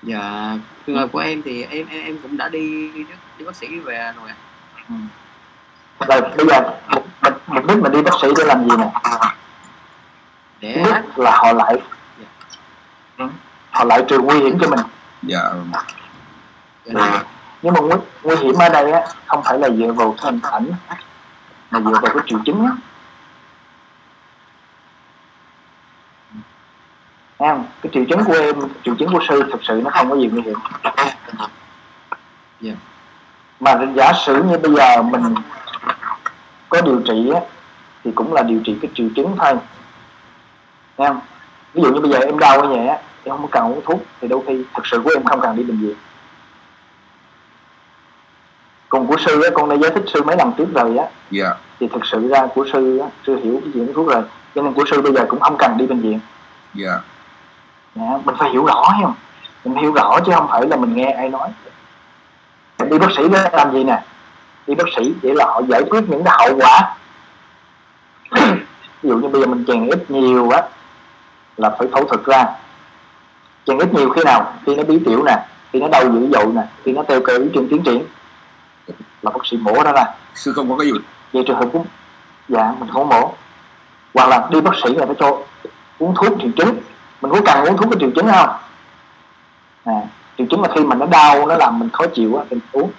Dạ trường hợp của em thì em em, em cũng đã đi đi bác sĩ về rồi ạ ừ. rồi bây giờ mục, mục đích mình đi bác sĩ để làm gì nè để nhất là họ lại dạ. Ừ. họ lại trừ nguy hiểm cho mình dạ dạ. nhưng mà nguy, nguy hiểm ở đây á không phải là dựa vào cái hình ảnh mà dựa vào cái triệu chứng á không? cái triệu chứng của em triệu chứng của sư thực sự nó không có gì nguy hiểm yeah. Dạ. mà giả sử như bây giờ mình có điều trị á, thì cũng là điều trị cái triệu chứng thôi Thấy không? ví dụ như bây giờ em đau ở nhà em không cần uống thuốc thì đôi khi thực sự của em không cần đi bệnh viện còn của sư á, con đã giải thích sư mấy lần trước rồi á yeah. Dạ. thì thực sự ra của sư á, sư hiểu cái chuyện thuốc rồi cho nên của sư bây giờ cũng không cần đi bệnh viện yeah. Dạ dạ, mình phải hiểu rõ không? Mình hiểu rõ chứ không phải là mình nghe ai nói. Mình đi bác sĩ để làm gì nè? Đi bác sĩ để là họ giải quyết những cái hậu quả. Ví dụ như bây giờ mình chèn ít nhiều á là phải phẫu thuật ra. Chèn ít nhiều khi nào? Khi nó bí tiểu nè khi nó đau dữ dội nè khi nó teo cơ trên tiến triển. Là bác sĩ mổ ra ra. Sư không có cái gì. Vậy trường hợp cũng dạ mình không mổ. Hoặc là đi bác sĩ là phải cho uống thuốc triệu chứng mình có cần uống thuốc cái triệu chứng không? À, triệu chứng là khi mà nó đau nó làm mình khó chịu á thì uống.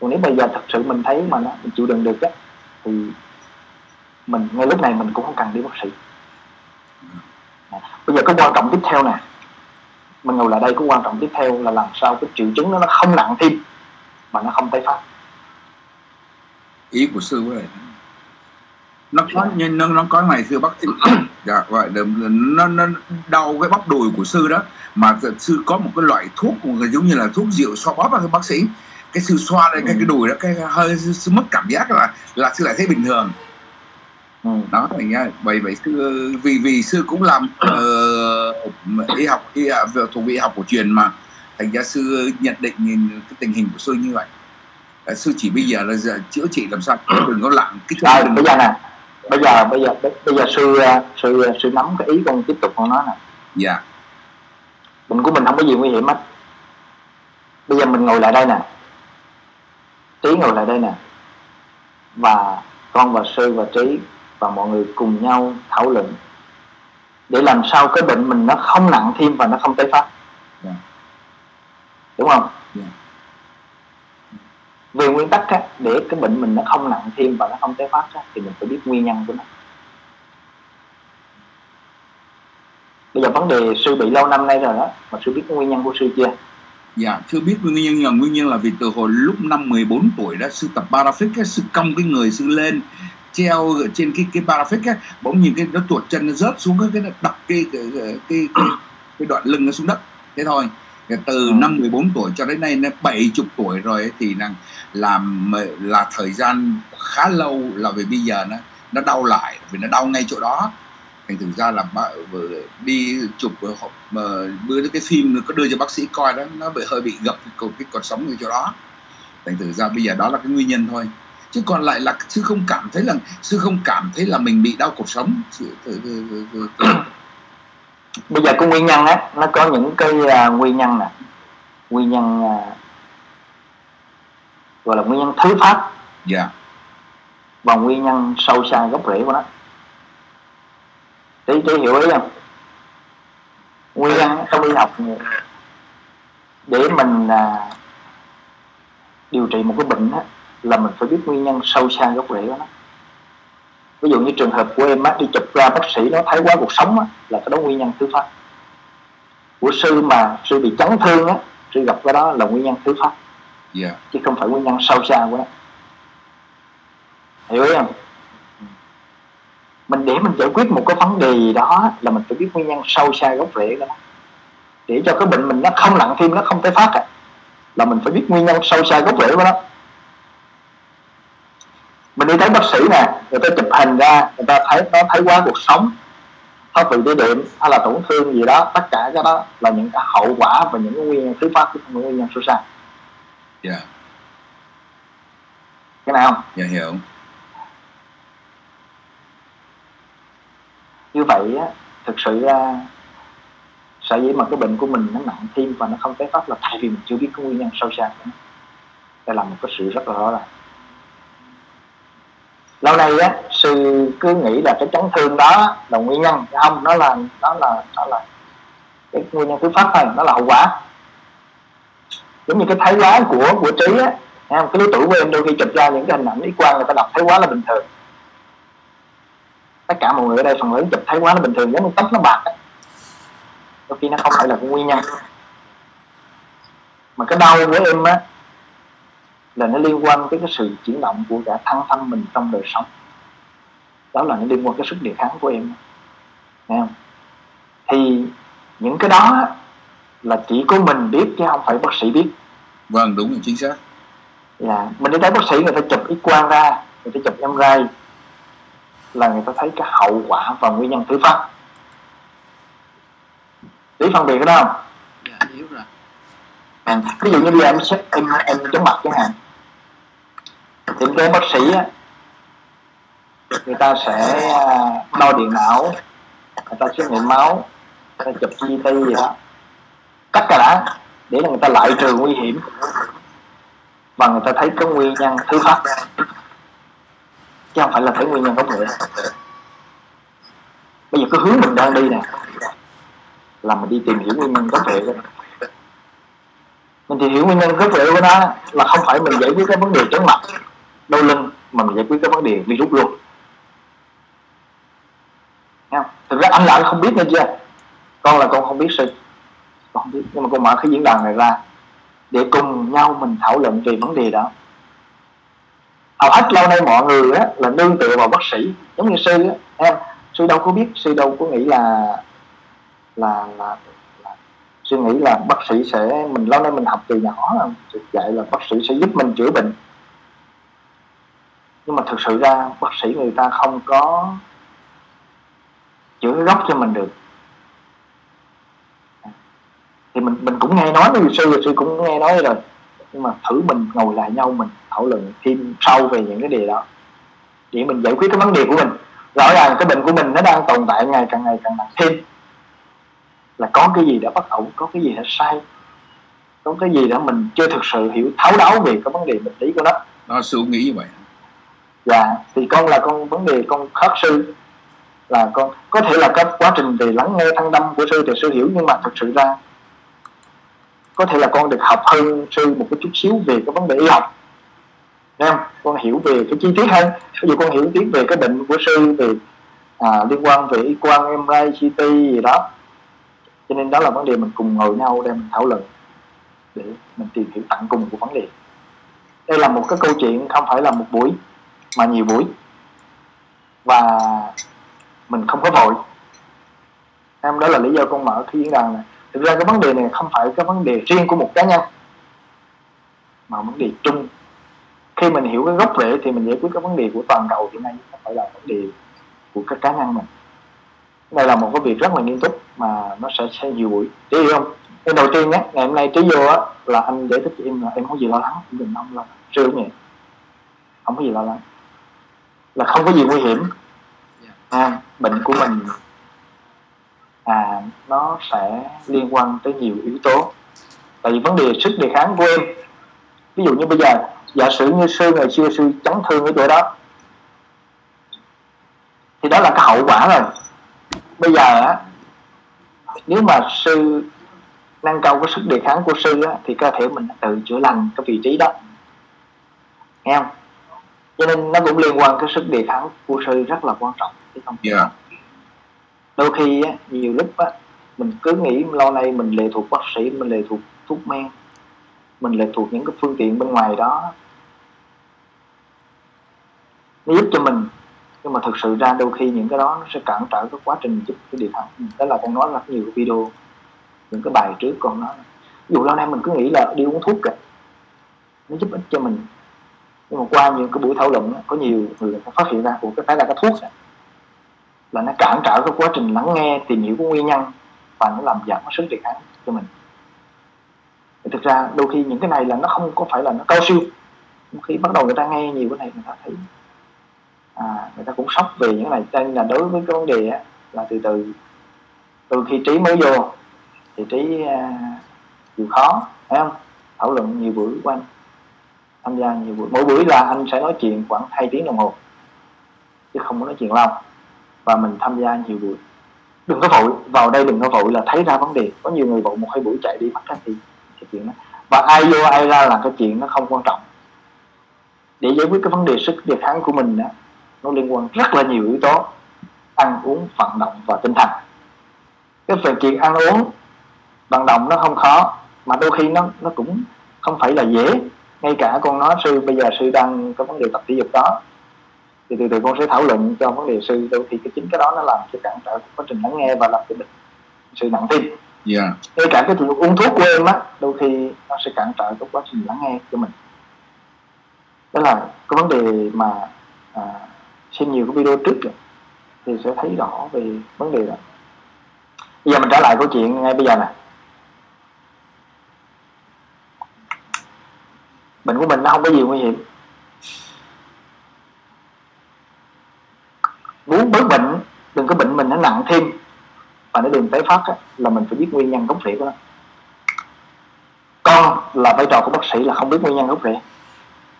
Còn nếu bây giờ thật sự mình thấy mà nó mình chịu đựng được á thì mình ngay lúc này mình cũng không cần đi bác sĩ. À, bây giờ cái quan trọng tiếp theo nè. Mình ngồi lại đây cái quan trọng tiếp theo là làm sao cái triệu chứng nó, nó không nặng thêm mà nó không tái phát. Ý của sư với nó có nhưng nó, nó có ngày xưa bác sĩ dạ vậy nó nó đau cái bắp đùi của sư đó. Mà sư có một cái loại thuốc giống như là thuốc rượu xoa bóp các bác sĩ. Cái sư xoa lên cái cái đùi đó cái hơi sư, sư mất cảm giác là là sư lại thấy bình thường. Ừ. đó thành ra vậy vậy sư vì vì sư cũng làm uh, y học y thuộc vị học của truyền mà. Thành ra sư nhận định nhìn cái tình hình của sư như vậy. Sư chỉ bây giờ là giờ chữa trị làm sao? Đừng có lặng cái chỗ đừng bây giờ bây giờ bây giờ bây giờ sư sư sư nắm cái ý con tiếp tục con nói nè dạ yeah. bệnh của mình không có gì nguy hiểm hết bây giờ mình ngồi lại đây nè trí ngồi lại đây nè và con và sư và trí và mọi người cùng nhau thảo luận để làm sao cái bệnh mình nó không nặng thêm và nó không tái phát yeah. Dạ. đúng không yeah. Về nguyên tắc á, để cái bệnh mình nó không nặng thêm và nó không tái phát á, thì mình phải biết nguyên nhân của nó. Bây giờ vấn đề sư bị lâu năm nay rồi đó mà sư biết nguyên nhân của sư chưa? Dạ chưa biết nguyên nhân nhưng nguyên nhân là vì từ hồi lúc năm 14 tuổi đó sư tập parafix á, sư cong cái người sư lên treo trên cái cái parafix á bỗng nhìn cái nó tuột chân nó rớt xuống cái cái đập cái cái cái, cái, cái, cái đoạn lưng nó xuống đất. Thế thôi từ năm 14 tuổi cho đến nay nó 70 tuổi rồi thì là làm là thời gian khá lâu là vì bây giờ nó nó đau lại vì nó đau ngay chỗ đó. Thành thực ra là đi chụp mà bữa cái phim nó có đưa cho bác sĩ coi đó nó bị hơi bị gập cái, cái cột sống ở chỗ đó. Thành thử ra bây giờ đó là cái nguyên nhân thôi. Chứ còn lại là sư không cảm thấy là sư không cảm thấy là mình bị đau cuộc sống. Sư, bây giờ cái nguyên nhân á nó có những cái uh, nguyên nhân nè. Nguyên nhân uh, gọi là nguyên nhân thứ phát. Dạ. Yeah. và nguyên nhân sâu xa gốc rễ của nó. Tí tí hiểu ý không? Nguyên nhân trong y học để mình uh, điều trị một cái bệnh á, là mình phải biết nguyên nhân sâu xa gốc rễ của nó ví dụ như trường hợp của em á, đi chụp ra bác sĩ nó thấy quá cuộc sống á, là cái đó nguyên nhân thứ phát. Của sư mà sư bị chấn thương á sư gặp cái đó là nguyên nhân thứ phát. Yeah. chứ không phải nguyên nhân sâu xa của nó. Hiểu không? Mình để mình giải quyết một cái vấn đề gì đó là mình phải biết nguyên nhân sâu xa gốc rễ của nó. Để cho cái bệnh mình nó không nặng thêm nó không tái phát à là mình phải biết nguyên nhân sâu xa gốc rễ của nó mình đi thấy bác sĩ nè người ta chụp hình ra người ta thấy nó thấy quá cuộc sống. Thoát vị đĩa đệm hay là tổn thương gì đó tất cả cái đó là những cái hậu quả và những cái nguyên nhân thứ phát của những nguyên nhân sâu xa. Dạ. Cái nào không? Dạ hiểu. Như vậy á thực sự ra sở dĩ mà cái bệnh của mình nó nặng thêm và nó không tái phát là tại vì mình chưa biết cái nguyên nhân sâu xa của nó. Đây là một cái sự rất là rõ ràng lâu nay á, sư cứ nghĩ là cái chấn thương đó là nguyên nhân. Không, nó là nó là nó là cái nguyên nhân thứ phát thôi, nó là hậu quả. Giống như cái thái quá của của trí á cái lứa tuổi của em đôi khi chụp ra những cái hình ảnh ý quan người ta đọc thái quá là bình thường. Tất cả mọi người ở đây phần lớn chụp thái quá nó bình thường, giống như tóc nó bạc á. Đôi khi nó không phải là cái nguyên nhân. Mà cái đau của em á là nó liên quan tới cái sự chuyển động của cả thân thân mình trong đời sống. Đó là nó liên quan cái sức đề kháng của em. Nghe không? Thì những cái đó là chỉ có mình biết chứ không phải bác sĩ biết. Vâng đúng là chính xác. Dạ mình đi thấy bác sĩ người ta chụp x quang ra người ta chụp MRI là người ta thấy cái hậu quả và nguyên nhân thứ phát biết phân biệt cái đó không? Dạ hiểu rồi. À, ví dụ như bây giờ em xét em em chóng mặt chẳng hạn thì cái bác sĩ á, người ta sẽ à, đo điện não, người ta xét nghiệm máu, người ta chụp CT gì đó. Tất cả đã để là người ta loại trừ nguy hiểm. Và người ta thấy cái nguyên nhân, thứ phát. Chứ không phải là thấy nguyên nhân gốc rễ. Bây giờ cái hướng mình đang đi nè, là mình đi tìm hiểu nguyên nhân gốc rễ của nó mình tìm hiểu nguyên nhân gốc rễ của nó là không phải mình giải quyết cái vấn đề chóng mặt đau lưng mà mình giải quyết cái vấn đề virus luôn. Nghe không? thực ra anh là anh không biết nghe chưa? Con là con không biết sự. Con không biết. Nhưng mà con mở cái diễn đàn này ra để cùng nhau mình thảo luận về vấn đề đó. Hầu hết lâu nay mọi người á, là nương tựa vào bác sĩ. Giống như sư á, em sư đâu có biết sư đâu có nghĩ là là là, là sư nghĩ là bác sĩ sẽ mình lâu nay mình học từ nhỏ là dạy là bác sĩ sẽ giúp mình chữa bệnh nhưng mà thực sự ra bác sĩ người ta không có chữa gốc cho mình được. Thì mình mình cũng nghe nói với sư sư cũng nghe nói rồi. Nhưng mà thử mình ngồi lại nhau mình thảo luận thêm sâu về những cái điều đó. Để mình giải quyết cái vấn đề của mình. Rõ ràng cái bệnh của mình nó đang tồn tại ngày càng ngày càng nặng thêm. Là có cái gì đã bất ổn có cái gì đã sai. Có cái gì đó mình chưa thực sự hiểu, thấu đáo về cái vấn đề bệnh lý của nó. Đó, sư nghĩ như vậy dạ thì con là con vấn đề con khớp sư. Là con có thể là cái quá trình về lắng nghe thăng đâm của sư thì sư hiểu nhưng mà thực sự ra có thể là con được học hơn sư một cái chút xíu về cái vấn đề y học. Nghe không? con hiểu về cái chi tiết hơn. Ví dụ con hiểu tiết về cái bệnh của sư về à, liên quan về y quan MRI CT gì đó. Cho nên đó là vấn đề mình cùng ngồi nhau để mình thảo luận để mình tìm hiểu tận cùng của vấn đề. Đây là một cái câu chuyện không phải là một buổi mà nhiều buổi. Và mình không có vội. Em đó là lý do con mở cái diễn đàn này. Thực ra cái vấn đề này không phải cái vấn đề riêng của một cá nhân, mà vấn đề chung. Khi mình hiểu cái gốc rễ thì mình giải quyết cái vấn đề của toàn cầu hiện nay không phải là vấn đề của các cá nhân mình. Đây là một cái việc rất là nghiêm túc mà nó sẽ sẽ nhiều buổi. Để hiểu không? Cái đầu tiên nhé, ngày hôm nay trí vô á, là anh giải thích cho em là em không có gì lo lắng. Em đừng không lo lắng. Nhỉ? Không có gì lo lắng là không có gì nguy hiểm. À, bệnh của mình à nó sẽ liên quan tới nhiều yếu tố. Tại vì vấn đề sức đề kháng của em ví dụ như bây giờ giả sử như sư ngày xưa sư chấn thương ở chỗ đó thì đó là cái hậu quả rồi. Bây giờ á nếu mà sư nâng cao cái sức đề kháng của sư á, thì cơ thể mình tự chữa lành cái vị trí đó. Nghe không cho nên nó cũng liên quan cái sức đề kháng của sư rất là quan trọng. Chứ không yeah. đôi khi á, nhiều lúc á, mình cứ nghĩ lâu nay mình lệ thuộc bác sĩ mình lệ thuộc thuốc men mình lệ thuộc những cái phương tiện bên ngoài đó. Nó giúp cho mình. Nhưng mà thực sự ra đôi khi những cái đó nó sẽ cản trở cái quá trình giúp cái điều kháng. Đó là con nói rất nhiều video những cái bài trước con nói. Ví dụ lâu nay mình cứ nghĩ là đi uống thuốc kìa nó giúp ích cho mình nhưng mà qua những cái buổi thảo luận có nhiều người phát hiện ra của cái phải là cái thuốc là nó cản trở cái quá trình lắng nghe tìm hiểu cái nguyên nhân và nó làm giảm cái sức đề kháng cho mình. Thì thực ra đôi khi những cái này là nó không có phải là nó cao siêu. Khi bắt đầu người ta nghe nhiều cái này người ta thấy à, người ta cũng sốc về những cái này. Cho nên là đối với cái vấn đề á, là từ từ. Từ khi trí mới vô thì trí uh, chịu khó phải không? Thảo luận nhiều buổi quanh tham gia nhiều buổi. Mỗi buổi là anh sẽ nói chuyện khoảng 2 tiếng đồng hồ chứ không có nói chuyện lâu. Và mình tham gia nhiều buổi. Đừng có vội vào đây đừng có vội là thấy ra vấn đề. Có nhiều người vội một hai buổi chạy đi bắt cái thì cái chuyện đó. Và ai vô ai ra là cái chuyện nó không quan trọng. Để giải quyết cái vấn đề sức đề kháng của mình đó, nó liên quan rất là nhiều yếu tố. Ăn uống vận động và tinh thần. Cái phần chuyện ăn uống vận động nó không khó mà đôi khi nó nó cũng không phải là dễ ngay cả con nói sư bây giờ sư đang có vấn đề tập thể dục đó. Thì từ từ con sẽ thảo luận cho vấn đề sư đôi khi cái chính cái đó nó làm cho cản trở quá trình lắng nghe và làm cho mình sự nặng tim yeah. ngay cả cái chuyện uống thuốc của em á đôi khi nó sẽ cản trở cái quá trình lắng nghe cho mình. Đó là cái vấn đề mà à, xem nhiều cái video trước rồi, thì sẽ thấy rõ về vấn đề đó. Bây giờ mình trở lại câu chuyện ngay bây giờ nè bệnh của mình nó không có gì nguy hiểm. Muốn bớt bệnh đừng có bệnh mình nó nặng thêm và nó đừng tái phát á, là mình phải biết nguyên nhân gốc rễ của nó. Con là vai trò của bác sĩ là không biết nguyên nhân gốc rễ.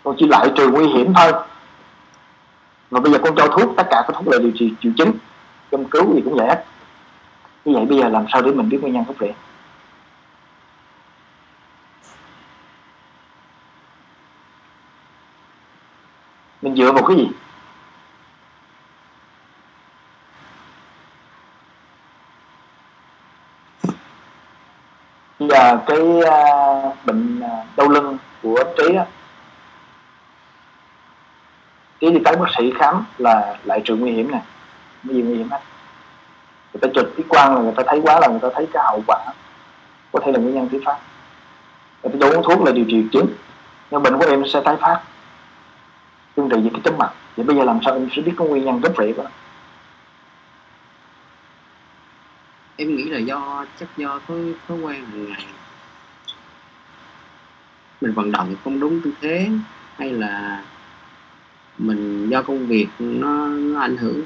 Con chỉ loại trừ nguy hiểm thôi. Và bây giờ con cho thuốc tất cả các thuốc là điều trị triệu chứng châm cứu gì cũng vậy hết. Như vậy bây giờ làm sao để mình biết nguyên nhân gốc rễ? Dựa vào cái gì? Bây giờ cái uh, bệnh à, đau lưng của trí á trí đi tới bác sĩ khám là lại trừ nguy hiểm này. Cái gì nguy hiểm hết người ta chụp cái quang là người ta thấy quá là người ta thấy cái hậu quả. Có thể là nguyên nhân tái phát. Người ta uống thuốc là điều trị chứng nhưng bệnh của em sẽ tái phát tương tự với cái chóng mặt. Vậy bây giờ làm sao em sẽ biết cái nguyên nhân gốc rễ của nó? Em nghĩ là do chắc do thói thói quen hàng ngày mình vận động không đúng tư thế hay là mình do công việc nó, nó ảnh hưởng.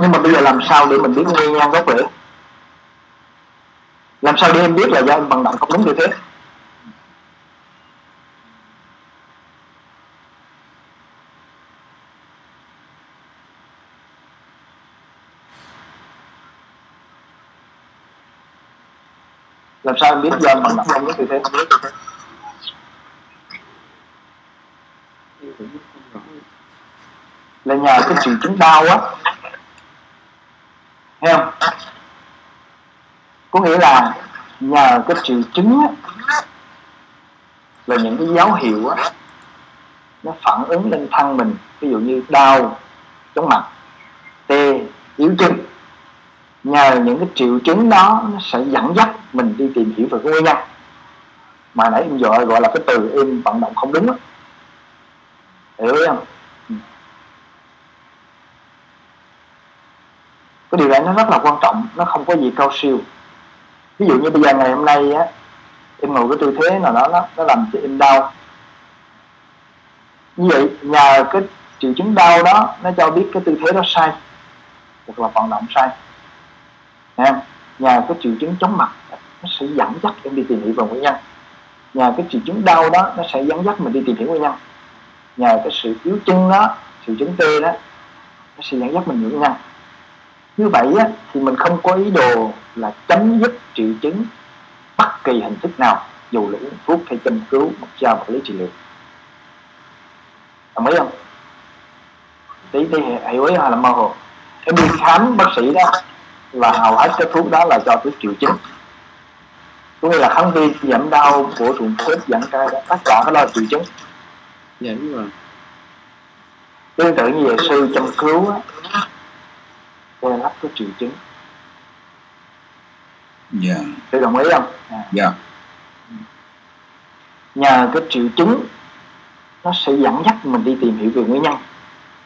Nhưng mà bây giờ làm sao để mình biết nguyên nhân gốc rễ? Làm sao để em biết là do em vận động không đúng tư thế sao em biết do em vận động không đúng tư thế là nhờ cái triệu chứng đau á. Thấy không? Có nghĩa là nhờ cái triệu chứng á là những cái dấu hiệu á nó phản ứng lên thân mình. Ví dụ như đau chóng mặt tê yếu chân nhờ những cái triệu chứng đó nó sẽ dẫn dắt mình đi tìm hiểu về cái nguyên nhân. Mà nãy em gọi gọi là cái từ em vận động không đúng á. Hiểu không? Ừ. Cái điều này nó rất là quan trọng nó không có gì cao siêu. Ví dụ như bây giờ ngày hôm nay á em ngồi cái tư thế nào đó nó, nó làm cho em đau. Như vậy nhờ cái triệu chứng đau đó nó cho biết cái tư thế đó sai hoặc là vận động sai. Nha. và cái triệu chứng chóng mặt nó sẽ dẫn dắt em đi tìm hiểu về nguyên nhân. Nhà cái triệu chứng đau đó nó sẽ dẫn dắt mình đi tìm hiểu nguyên nhân. Nhờ cái sự yếu chân đó triệu chứng tê đó nó sẽ dẫn dắt mình hiểu nguyên nhân. Như vậy á, thì mình không có ý đồ là chấm dứt triệu chứng bất kỳ hình thức nào dù là uống thuốc hay châm cứu hoặc cho vật lý trị liệu. Đồng ý không? Tí tí hiểu ý hay là mơ hồ. Em đi khám bác sĩ đó là hầu hết cái thuốc đó là cho thuốc triệu chứng. Có nghĩa là kháng vi giảm đau của thùng khớp cai đó tất cả đó là triệu chứng. Dạ đúng rồi. Tương tự như vậy sư châm cứu á, che lấp cái triệu chứng. Dạ. Sư đồng ý không? À. dạ. Nhờ cái triệu chứng nó sẽ dẫn dắt mình đi tìm hiểu về nguyên nhân.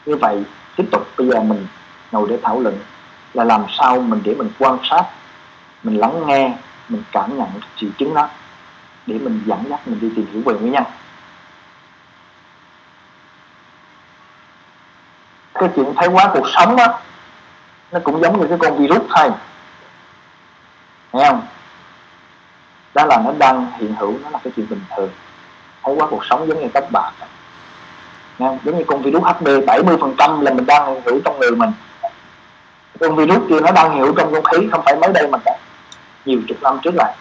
Như vậy tiếp tục bây giờ mình ngồi để thảo luận là làm sao mình để mình quan sát, mình lắng nghe, mình cảm nhận triệu chứng đó để mình dẫn dắt mình đi tìm hiểu về nguyên nhân. Cái chuyện thấy quá cuộc sống á nó cũng giống như cái con virus thôi. Thấy không? Đó là nó đang hiện hữu, nó là cái chuyện bình thường. Thấy quá cuộc sống giống như tóc bạc. Nghe không? giống như con virus HP 70% là mình đang hiện hữu trong người mình con virus kia nó đang hiểu trong không khí không phải mới đây mà cả nhiều chục năm trước lại.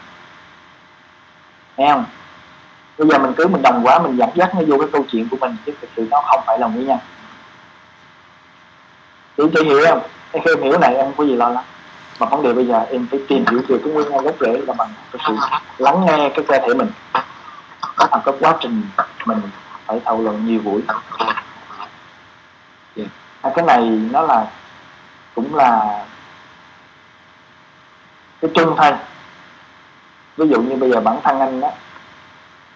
Nghe không? Bây giờ mình cứ mình đồng quá mình dẫn dắt nó vô cái câu chuyện của mình chứ thực sự nó không phải là nguyên nhân. Chị chị hiểu không? Khi em hiểu này em có gì lo lắng. Mà vấn đề bây giờ em phải tìm hiểu về cái nguyên nhân gốc rễ là bằng cái sự lắng nghe cái cơ thể mình. Đó là cái quá trình mình phải thảo luận nhiều buổi. Yeah. à, cái này nó là cũng là cái chung thôi ví dụ như bây giờ bản thân anh đó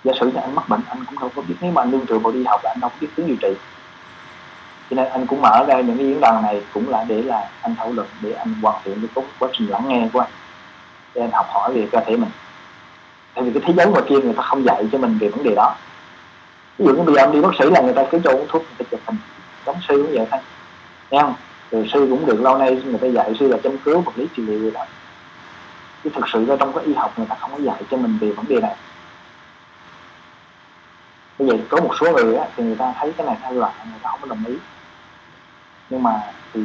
giả sử như anh mắc bệnh, anh cũng đâu có biết, nếu mà anh đương trường vào đi học là anh đâu có biết tiếng điều trị. Cho nên anh cũng mở ra những cái diễn đàn này cũng là để là anh thảo luận, để anh hoàn thiện cái quá trình lắng nghe của anh, để anh học hỏi về cơ thể mình. Tại vì cái thế giới ngoài kia người ta không dạy cho mình về vấn đề đó. Ví dụ như bây giờ anh đi bác sĩ là người ta cứ cho uống thuốc, người ta chụp hình đóng sư cũng vậy thôi. Nghe không? Rồi sư cũng được lâu nay người ta dạy sư là châm cứu vật lý trị liệu rồi đó. Chứ thực sự ra trong cái y học người ta không có dạy cho mình về vấn đề này. Bây giờ có một số người á, thì người ta thấy cái này hơi loạn người ta không có đồng ý. Nhưng mà thì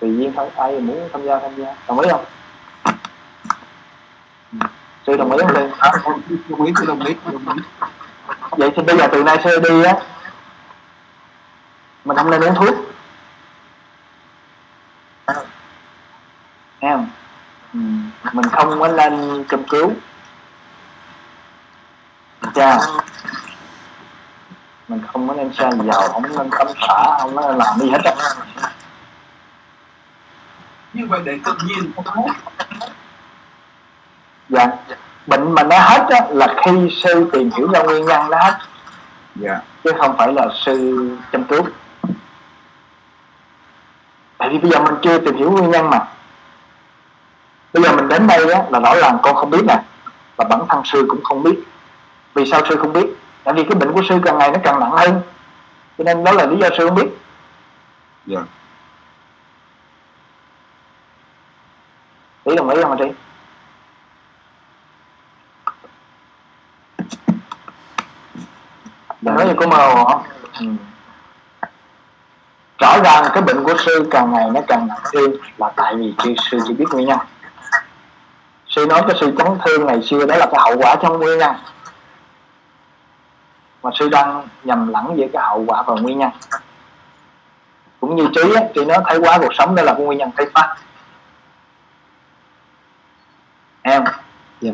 tùy nhiên thôi ai muốn tham gia tham gia. Đồng ý không? Sư đồng ý không à, đồng ý đồng ý đồng ý. Vậy thì bây giờ từ nay sư đi á. Mình không nên uống thuốc nghe không? Ừ. mình không có nên châm cứu. Cha mình không có nên xa dầu không nên tắm xả không có nên làm gì hết á. Như vậy để tự nhiên dạ. Bệnh mà nó hết á, là khi sư tìm hiểu ra nguyên nhân nó hết. Dạ. Chứ không phải là sư chăm cứu. Tại vì bây giờ mình chưa tìm hiểu nguyên nhân mà bây giờ mình đến đây á, là rõ ràng con không biết nè và bản thân sư cũng không biết. Vì sao sư không biết? Tại vì cái bệnh của sư càng ngày nó càng nặng hơn. Cho nên đó là lý do sư không biết. Dạ. Tỷ đồng ý không chị Đừng nói gì có hồ không ừ. rõ ràng cái bệnh của sư càng ngày nó càng nặng thêm là tại vì sư, sư chỉ biết nguyên nhân sư nói cái sự chấn thương ngày xưa đó là cái hậu quả trong nguyên nhân. Mà sư đang nhầm lẫn giữa cái hậu quả và nguyên nhân. Cũng như trí á trí nó thấy quá cuộc sống đó là cái nguyên nhân thấy phát. Em Dạ.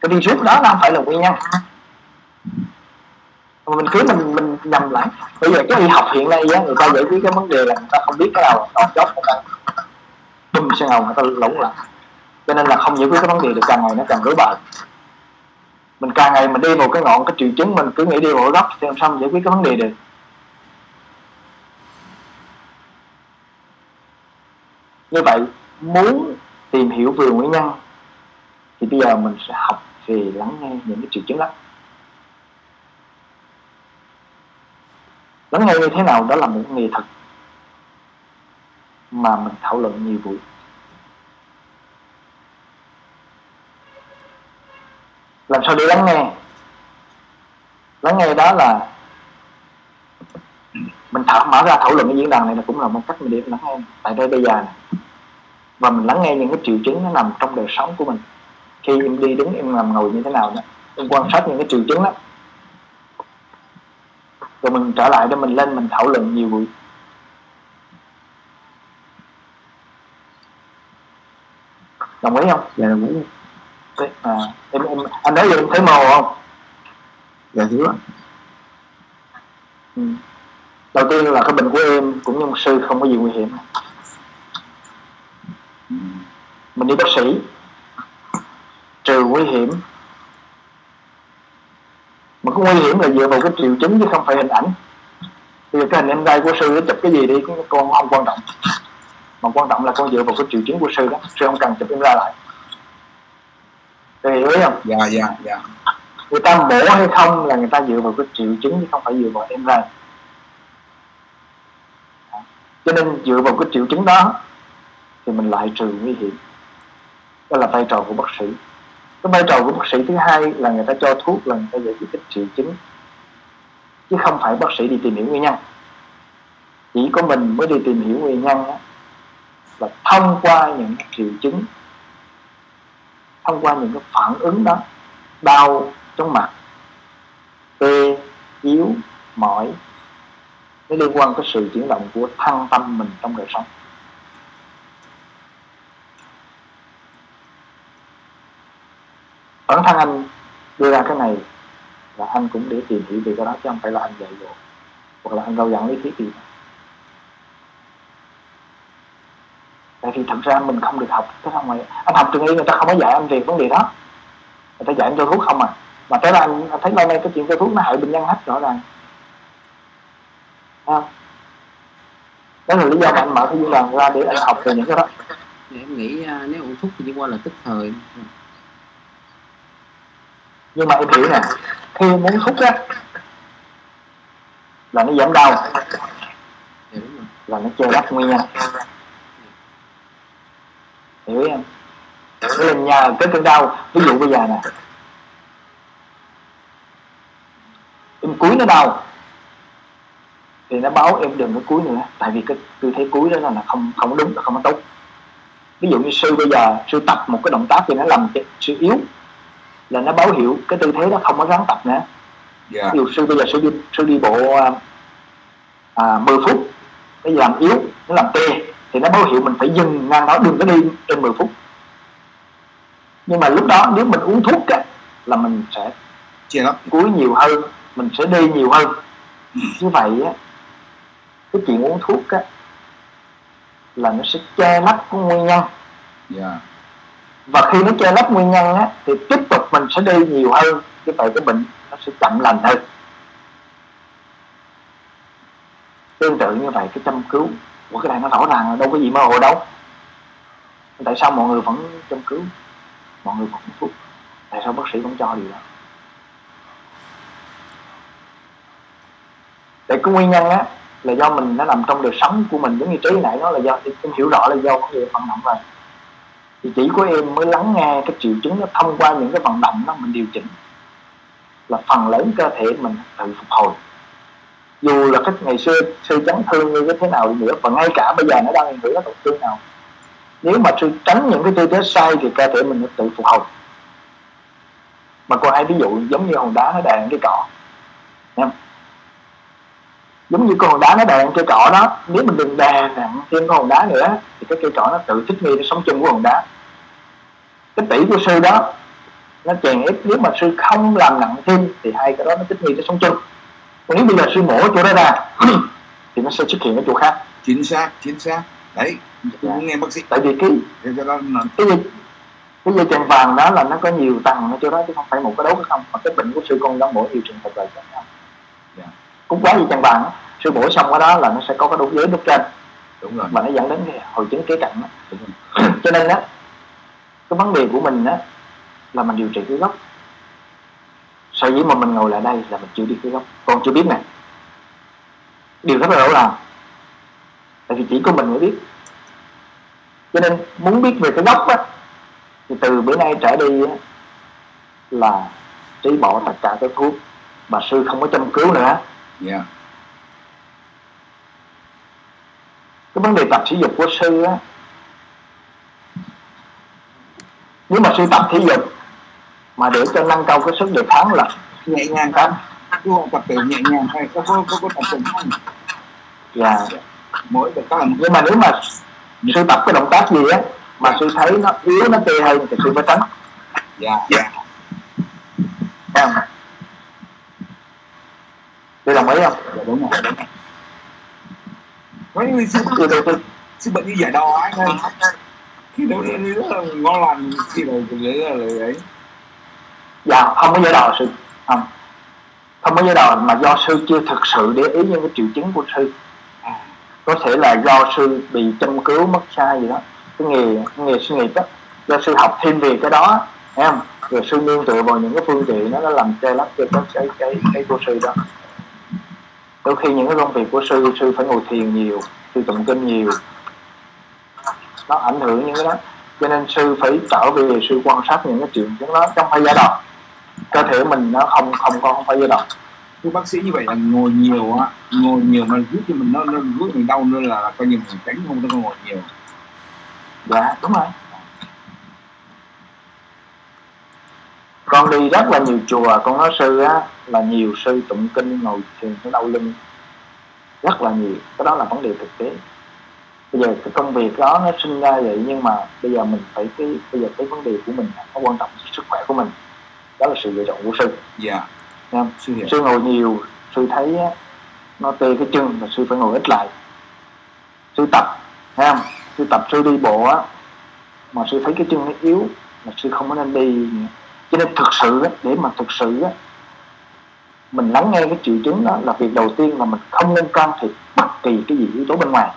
cái rút đó nó không phải là nguyên nhân. Mà mình cứ mình mình nhầm lẫn. Bây giờ cái y học hiện nay á, người ta giải quyết cái vấn đề là người ta không biết cái nào là chốt người ta bùm sang hồng người ta lũng lặng cho nên là không giải quyết cái vấn đề được, càng ngày nó càng rối bời. Mình càng ngày mình đi vào cái ngọn, cái triệu chứng mình cứ nghĩ đi vào gốc thì làm sao mình giải quyết cái vấn đề được? Như vậy, muốn tìm hiểu về nguyên nhân, thì bây giờ mình sẽ học về lắng nghe những cái triệu chứng đó. Lắng nghe như thế nào đó là một nghệ thuật mà mình thảo luận nhiều buổi. Làm sao để lắng nghe? Lắng nghe đó là mình thảo mở ra thảo luận cái diễn đàn này là cũng là một cách mình để lắng nghe. Tại đây bây giờ này, và mình lắng nghe những cái triệu chứng nó nằm trong đời sống của mình. Khi em đi đứng, em nằm ngồi như thế nào đó, em quan sát những cái triệu chứng đó. Rồi mình trở lại để mình lên mình thảo luận nhiều buổi. Đồng ý không? Dạ đồng ý. Thế, à, em, em anh nói gì em thấy màu không? Dạ hiểu ạ. Ừ. đầu tiên là cái bệnh của em cũng như một sư không có gì nguy hiểm. Ừ. mình đi bác sĩ. Trừ nguy hiểm. Mà cái nguy hiểm là dựa vào cái triệu chứng chứ không phải hình ảnh. Bây giờ cái hình em gai của sư nó chụp cái gì đi con không quan trọng. Mà quan trọng là con dựa vào cái triệu chứng của sư đó. Sư không cần chụp em ra lại Tôi hiểu không? Dạ dạ dạ. Người ta mổ hay không là người ta dựa vào cái triệu chứng chứ không phải dựa vào em ra. Cho nên dựa vào cái triệu chứng đó thì mình loại trừ nguy hiểm. Đó là vai trò của bác sĩ. Cái vai trò của bác sĩ thứ hai là người ta cho thuốc là người ta giải quyết cái triệu chứng. Chứ không phải bác sĩ đi tìm hiểu nguyên nhân. Chỉ có mình mới đi tìm hiểu nguyên nhân đó, là thông qua những triệu chứng thông qua những cái phản ứng đó đau trong mặt, tê, yếu, mỏi, nó liên quan tới sự chuyển động của thân tâm mình trong đời sống. Bản thân anh đưa ra cái này là anh cũng để tìm hiểu về cái đó chứ không phải là anh dạy dỗ hoặc là anh đâu giảng lý thuyết gì. Tại vì thật ra mình không được học cái không ngoài anh học trường y người ta không có dạy anh về vấn đề đó. Người ta dạy anh cho thuốc không à? Mà thế là anh, thấy lâu nay cái chuyện cho thuốc nó hại bệnh nhân hết rõ ràng. À. đó là lý do mà anh mở cái diễn đàn ra để anh học về những cái đó. Thì em nghĩ à, nếu uống thuốc thì chỉ qua là tức thời. Nhưng mà em hiểu nè khi muốn thuốc á là nó giảm đau. Dạ rồi. Là nó che lấp nguyên nhân hiểu không Là nhờ cái cơn đau ví dụ bây giờ nè. Em cúi nó đau thì nó báo em đừng có cúi nữa tại vì cái tư thế cúi đó là không không đúng không có tốt. Ví dụ như sư bây giờ sư tập một cái động tác thì nó làm cái sự yếu là nó báo hiệu cái tư thế đó không có ráng tập nữa. Dạ. Ví dụ sư bây giờ sư đi sư đi bộ à, à, 10 phút nó làm yếu nó làm tê thì nó báo hiệu mình phải dừng ngang đó đừng có đi trên 10 phút nhưng mà lúc đó nếu mình uống thuốc á, là mình sẽ chia lắm. cúi nhiều hơn mình sẽ đi nhiều hơn. Như vậy á cái chuyện uống thuốc á là nó sẽ che lấp cái nguyên nhân. Dạ. Và khi nó che lấp nguyên nhân á thì tiếp tục mình sẽ đi nhiều hơn như vậy cái bệnh nó sẽ chậm lành hơn. Tương tự như vậy cái châm cứu của cái này nó rõ ràng là đâu có gì mơ hồ đâu. Tại sao mọi người vẫn châm cứu mọi người vẫn uống tại sao bác sĩ không cho điều đó? Tại cái nguyên nhân á, là do mình nó nằm trong đời sống của mình, giống như trí nãy nó là do em hiểu rõ là do vấn đề vận động rồi. Thì chỉ có em mới lắng nghe cái triệu chứng nó thông qua những cái vận động đó mình điều chỉnh. Là phần lớn cơ thể mình tự phục hồi. Dù là cái ngày xưa sư chấn thương như thế nào đi nữa, và ngay cả bây giờ nó đang hưởng nó tổn thương nào nếu mà sư tránh những cái tư thế sai thì cơ thể mình nó tự phục hồi. Mà còn hai ví dụ giống như hòn đá nó đè cái cỏ. Em giống như con hòn đá nó đè cây cỏ đó, nếu mình đừng đè nặng thêm con hòn đá nữa, thì cái cây cỏ nó tự thích nghi, nó sống chung với hòn đá. Cái tỷ của sư đó, nó chèn ép, nếu mà sư không làm nặng thêm, thì hai cái đó nó thích nghi, nó sống chung. Còn nếu bây giờ sư mổ chỗ đó ra, thì nó sẽ xuất hiện ở chỗ khác. Chính xác chính xác. Đấy. Dạ. nghe bác sĩ tại vì cái là cái dây cái dây chuyền vàng đó là nó có nhiều tầng ở chỗ đó chứ không phải một cái đốt không. Mà cái bệnh của sư con đó mỗi nhiều trường hợp là chẳng hạn Dạ. cũng quá dây chuyền vàng sư bổ xong cái đó là nó sẽ có cái đốt dưới đốt trên. Đúng rồi. Và nó dẫn đến cái hội chứng kế cạnh đó. cho nên đó cái vấn đề của mình đó là mình điều trị cái gốc. Sở dĩ mà mình ngồi lại đây là mình chưa đi cái gốc. Còn chưa biết nè. Điều rất là rõ ràng. Tại vì chỉ có mình mới biết cho nên muốn biết về cái gốc á thì từ bữa nay trở đi á, là trí bỏ tất cả cái thuốc mà sư không có chăm cứu nữa yeah. cái vấn đề tập thể dụng của sư á nếu mà sư tập thể dục mà để cho nâng cao cái sức đề kháng là nhẹ nhàng cả đúng không tập thể nhẹ nhàng hay có có có, có tập thể không dạ yeah. mỗi được có nhưng mà nếu mà sư tập cái động tác gì á mà sư thấy nó yếu nó tê hơn thì sư phải tránh. Dạ. Dạ. Thấy không sư đồng ý không? Dạ đúng rồi. Đúng rồi. Có những sư sư đầu tiên sư bệnh như giải đò anh ơi khi nó rất là ngon lành khi là để là lời ấy. Dạ không có giai đoạn sư. Không. Không có giai đoạn mà do sư chưa thực sự để ý những cái triệu chứng của sư có thể là do sư bị châm cứu mất sai gì đó. Cái nghề cái nghề sư nghiệp đó do sư học thêm về cái đó thấy không? Rồi sư nương tựa vào những cái phương tiện đó nó làm che lấp cho cái cái cái, cái của sư đó. Đôi khi những cái công việc của sư sư phải ngồi thiền nhiều sư tụng kinh nhiều. Nó ảnh hưởng những cái đó. Cho nên sư phải trở về sư quan sát những cái chuyện đó trong phải giai đoạn. Cơ thể mình nó không không có không phải giai đoạn thưa bác sĩ như vậy là ngồi nhiều á ngồi nhiều nó giúp cho mình nó nó giúp mình đau nữa là, là coi như mình tránh không có ngồi nhiều. Dạ đúng rồi. Con đi rất là nhiều chùa con nói sư á là nhiều sư tụng kinh ngồi thiền nó đau lưng. Rất là nhiều cái đó là vấn đề thực tế. Bây giờ cái công việc đó nó sinh ra vậy nhưng mà bây giờ mình phải cái bây giờ cái vấn đề của mình nó quan trọng sức khỏe của mình. Đó là sự lựa chọn của sư. Dạ. Nghe không? sư sư ngồi nhiều sư thấy nó tê cái chân và sư phải ngồi ít lại. Sư tập thấy không? Sư tập sư đi bộ á mà sư thấy cái chân nó yếu là sư không có nên đi cho nên thực sự á, để mà thực sự á, mình lắng nghe cái triệu chứng đó là việc đầu tiên là mình không nên can thiệp bất kỳ cái gì yếu tố bên ngoài.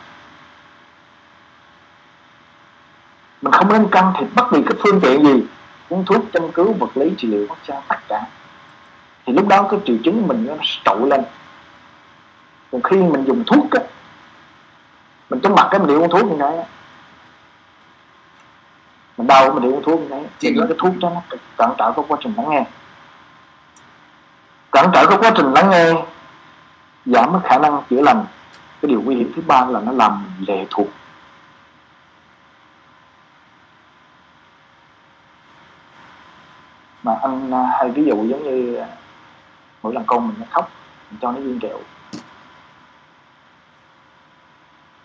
Mình không nên can thiệp bất kỳ cái phương tiện gì uống thuốc châm cứu vật lý trị liệu massage tất cả thì lúc đó cái triệu chứng mình nó trội lên. Còn khi mình dùng thuốc á mình chóng mặt cái mình đi uống thuốc như thế mình đau mình đi uống thuốc như thế thì Chị- cái thuốc đó nó cản trở cái quá trình lắng nghe. Cản trở cái quá trình lắng nghe giảm cái khả năng chữa lành. Cái điều nguy hiểm thứ ba là nó làm lệ thuộc. Mà anh à, hay ví dụ giống như à, mỗi lần con mình nó khóc, mình cho nó viên kẹo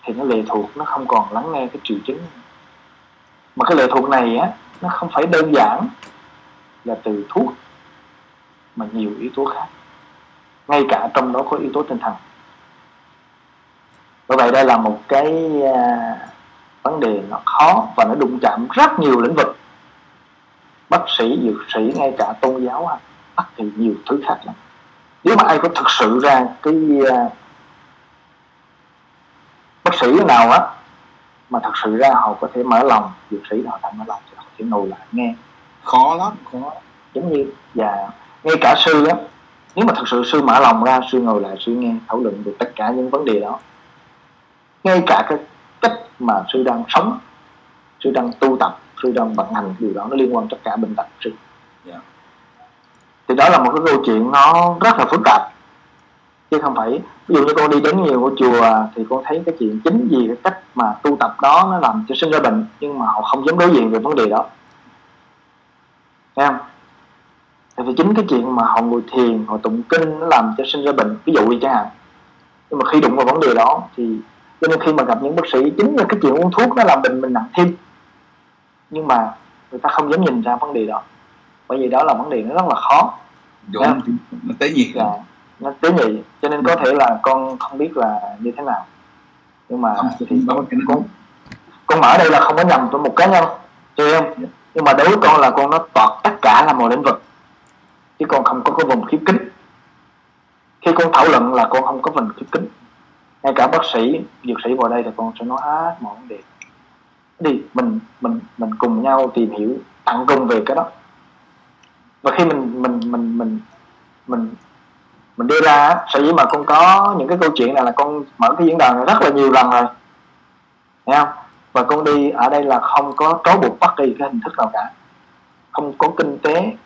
thì nó lệ thuộc, nó không còn lắng nghe cái triệu chứng. Mà cái lệ thuộc này á, nó không phải đơn giản là từ thuốc, mà nhiều yếu tố khác. Ngay cả trong đó có yếu tố tinh thần. Bởi vậy đây là một cái à, vấn đề nó khó và nó đụng chạm rất nhiều lĩnh vực. Bác sĩ, dược sĩ, ngay cả tôn giáo bác thì nhiều thứ khác lắm nếu mà ai có thực sự ra cái à, bác sĩ nào á mà thật sự ra họ có thể mở lòng dược sĩ họ thành mở lòng thì họ có thể ngồi lại nghe. Khó lắm khó giống như và ngay cả sư á nếu mà thật sự sư mở lòng ra sư ngồi lại sư nghe thảo luận về tất cả những vấn đề đó ngay cả cái cách mà sư đang sống sư đang tu tập sư đang vận hành điều đó nó liên quan tất cả bệnh tật sư. Dạ thì đó là một cái câu chuyện nó rất là phức tạp chứ không phải ví dụ như con đi đến nhiều ngôi chùa thì con thấy cái chuyện chính vì cái cách mà tu tập đó nó làm cho sinh ra bệnh nhưng mà họ không dám đối diện về vấn đề đó Thấy không? Tại vì chính cái chuyện mà họ ngồi thiền, họ tụng kinh nó làm cho sinh ra bệnh, ví dụ như chẳng hạn. Nhưng mà khi đụng vào vấn đề đó thì cho nên khi mà gặp những bác sĩ chính là cái chuyện uống thuốc nó làm bệnh mình nặng thêm. Nhưng mà người ta không dám nhìn ra vấn đề đó. Bởi vì đó là vấn đề nó rất là khó. Đúng nó tế nhị. Và nó tế nhị cho nên có thể là con không biết là như thế nào. Nhưng mà Không, thì con, con con mở đây là không có nhầm cho một cá nhân cho em. Nhưng mà đối với con là con nó toạt tất cả là một lĩnh vực. Chứ con không có cái vùng khiếp kính. Khi con thảo luận là con không có vùng khiếp kính. Ngay cả bác sĩ dược sĩ vào đây thì con sẽ nói hết mọi vấn đề. Đi mình mình mình cùng nhau tìm hiểu tận cùng về cái đó và khi mình mình mình mình mình mình đưa ra, sở dĩ mà con có những cái câu chuyện này là con mở cái diễn đàn này rất là nhiều lần rồi. Thấy không? Và con đi, ở đây là không có trói buộc bất kỳ cái hình thức nào cả. Không có kinh tế,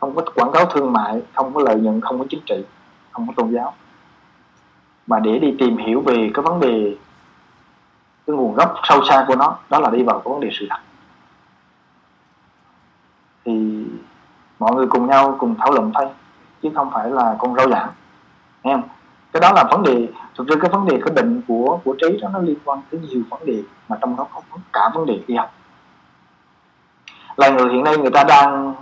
không có quảng cáo thương mại, không có lợi nhuận, không có chính trị, không có tôn giáo. Mà để đi tìm hiểu về cái vấn đề, cái nguồn gốc sâu xa của nó, đó là đi vào cái vấn đề sự thật. Thì mọi người cùng nhau cùng thảo luận thôi, chứ không phải là con rau giảng. Em. cái đó là vấn đề, thực ra cái vấn đề, cái định của của trí đó nó liên quan tới nhiều vấn đề mà trong đó có cả vấn đề y học. Là người hiện nay người ta đang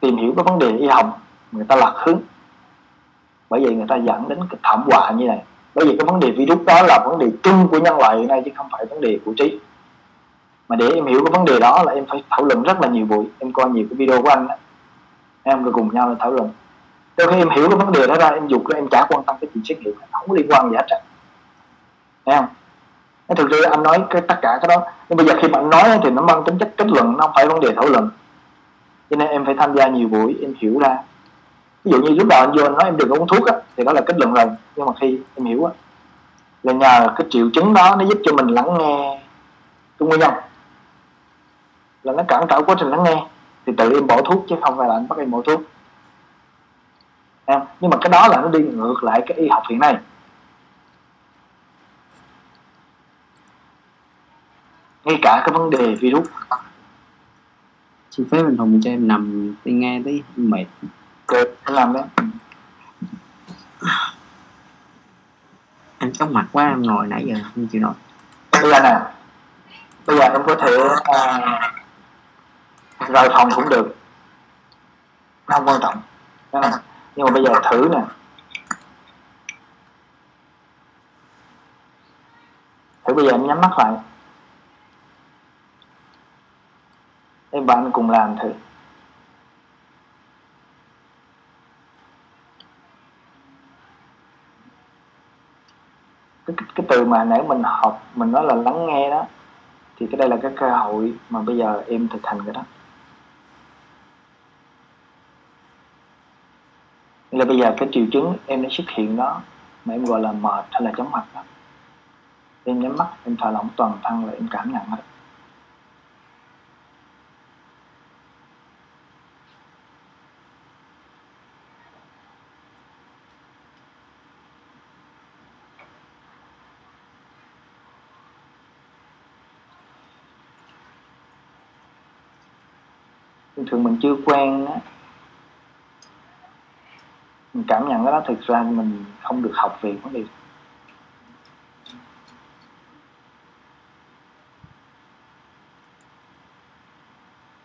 tìm hiểu cái vấn đề y học, người ta lạc hướng. Bởi vậy người ta dẫn đến cái thảm họa như này. Bởi vì cái vấn đề virus đó là vấn đề chung của nhân loại hiện nay, chứ không phải vấn đề của trí. Mà để em hiểu cái vấn đề đó là em phải thảo luận rất là nhiều buổi. Em coi nhiều cái video của anh ấy em rồi cùng nhau thảo luận. Sau khi em hiểu cái vấn đề đó ra, em dục ra em chả quan tâm cái chuyện xét nghiệm, không có liên quan gì hết trơn. Thấy không? Thế thực ra anh nói cái tất cả cái đó, nhưng bây giờ khi bạn nói thì nó mang tính chất kết luận, nó không phải vấn đề thảo luận. Cho nên em phải tham gia nhiều buổi, em hiểu ra. Ví dụ như lúc đầu anh vô anh nói em đừng uống thuốc á, thì đó là kết luận rồi. Nhưng mà khi em hiểu á, là nhờ cái triệu chứng đó nó giúp cho mình lắng nghe. Cái nguyên nhân là nó cản trở quá trình lắng nghe thì tự em bỏ thuốc chứ không phải là anh bắt em bỏ thuốc. Em nhưng mà cái đó là nó đi ngược lại cái y học hiện nay. Ngay cả cái vấn đề virus. Xin phép anh hùng cho em nằm đi nghe tí mệt. Anh làm đấy em chóng mặt quá em ngồi nãy giờ không chịu nổi. Bây giờ nè bây giờ em có thể à, rời phòng cũng được. Nó không quan trọng. Nhưng mà bây giờ thử nè. Thử bây giờ em nhắm mắt lại. Em bạn cùng làm thử. Cái, cái từ mà nãy mình học mình nói là lắng nghe đó thì cái đây là cái cơ hội mà bây giờ em thực hành cái đó. Là bây giờ cái triệu chứng em đã xuất hiện đó, mà em gọi là mệt hay là chóng mặt đó. Em nhắm mắt, em thả lỏng toàn thân là em cảm nhận hết. Thường thường mình chưa quen á mình cảm nhận cái đó thực ra mình không được học về vấn đề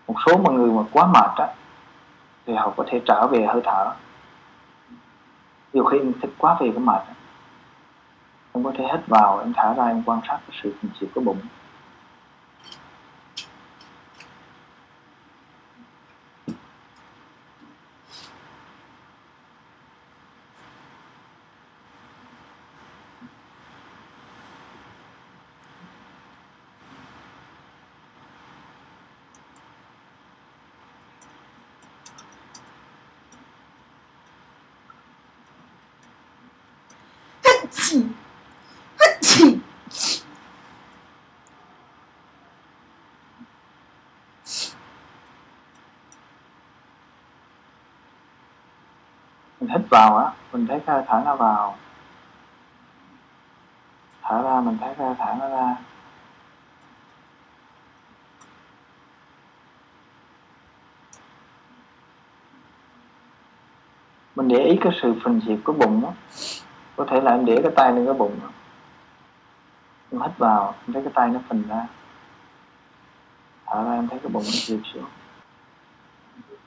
một số mọi người mà quá mệt á, thì họ có thể trở về hơi thở. Nhiều khi em thích quá về cái mệt em có thể hít vào, em thả ra em quan sát cái sự phình chịu của bụng. Mình hít vào á, mình thấy cái hơi thở nó vào thở ra, mình thấy cái hơi thở nó ra mình để ý cái sự phình diệt của bụng đó. có thể là em để cái tay lên cái bụng đó. em hít vào, em thấy cái tay nó phình ra thở ra, em thấy cái bụng nó dịu xuống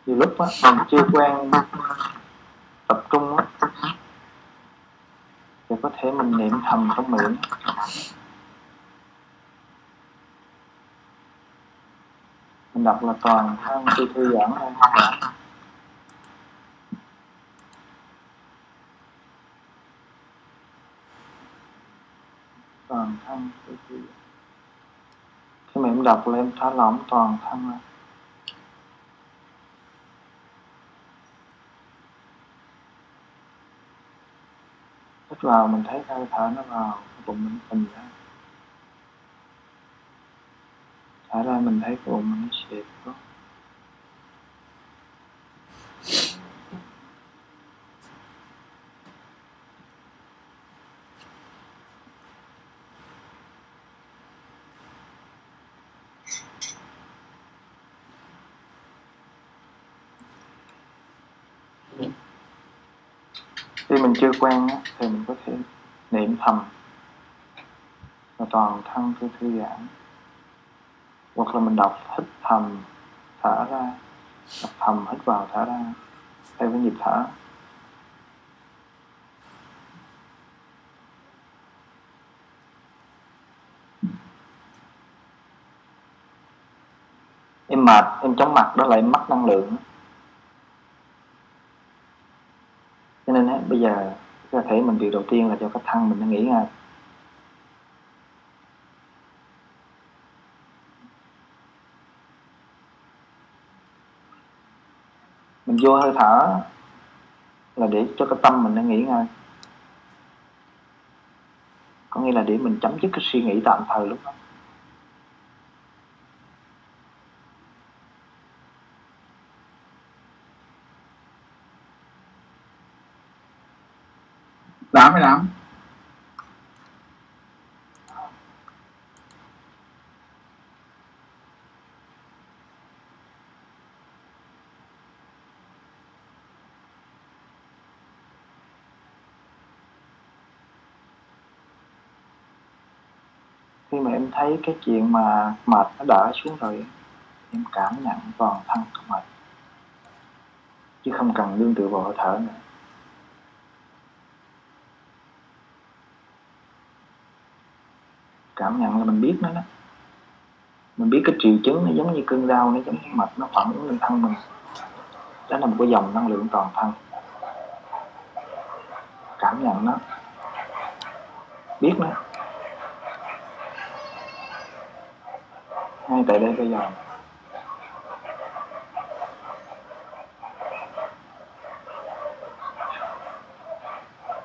nhiều lúc á, mình chưa quen tập trung á thì có thể mình niệm thầm trong miệng. Mình đọc là toàn thân khi thư giãn ra toàn thân khi thư giãn. Khi mà em đọc là em thả lỏng toàn thân ra vào mình thấy hơi thở nó vào bụng mình phình ra thở ra mình thấy cái bụng mình nó xẹp xuống mình chưa quen á, thì mình có thể niệm thầm và toàn thân thư thư giãn. Hoặc là mình đọc hít thầm thở ra đọc thầm hít vào thở ra theo cái nhịp thở. Em mệt em chóng mặt đó là em mất năng lượng cho nên á, bây giờ cơ thể mình điều đầu tiên là cho cái thân mình nó nghỉ ngơi. Mình vô hơi thở là để cho cái tâm mình nó nghỉ ngơi. Có nghĩa là để mình chấm dứt cái suy nghĩ tạm thời lúc đó. Làm mới làm khi mà em thấy cái chuyện mà mệt nó đỡ xuống rồi, em cảm nhận toàn thân của mình, chứ không cần đương tự vào hơi thở nữa. Cảm nhận là mình biết nó đó. Mình biết cái triệu chứng nó giống như cơn đau, nó giống như mệt, nó phản ứng lên thân mình. Đó là một cái dòng năng lượng toàn thân. Cảm nhận nó. Biết nó. Ngay tại đây bây giờ.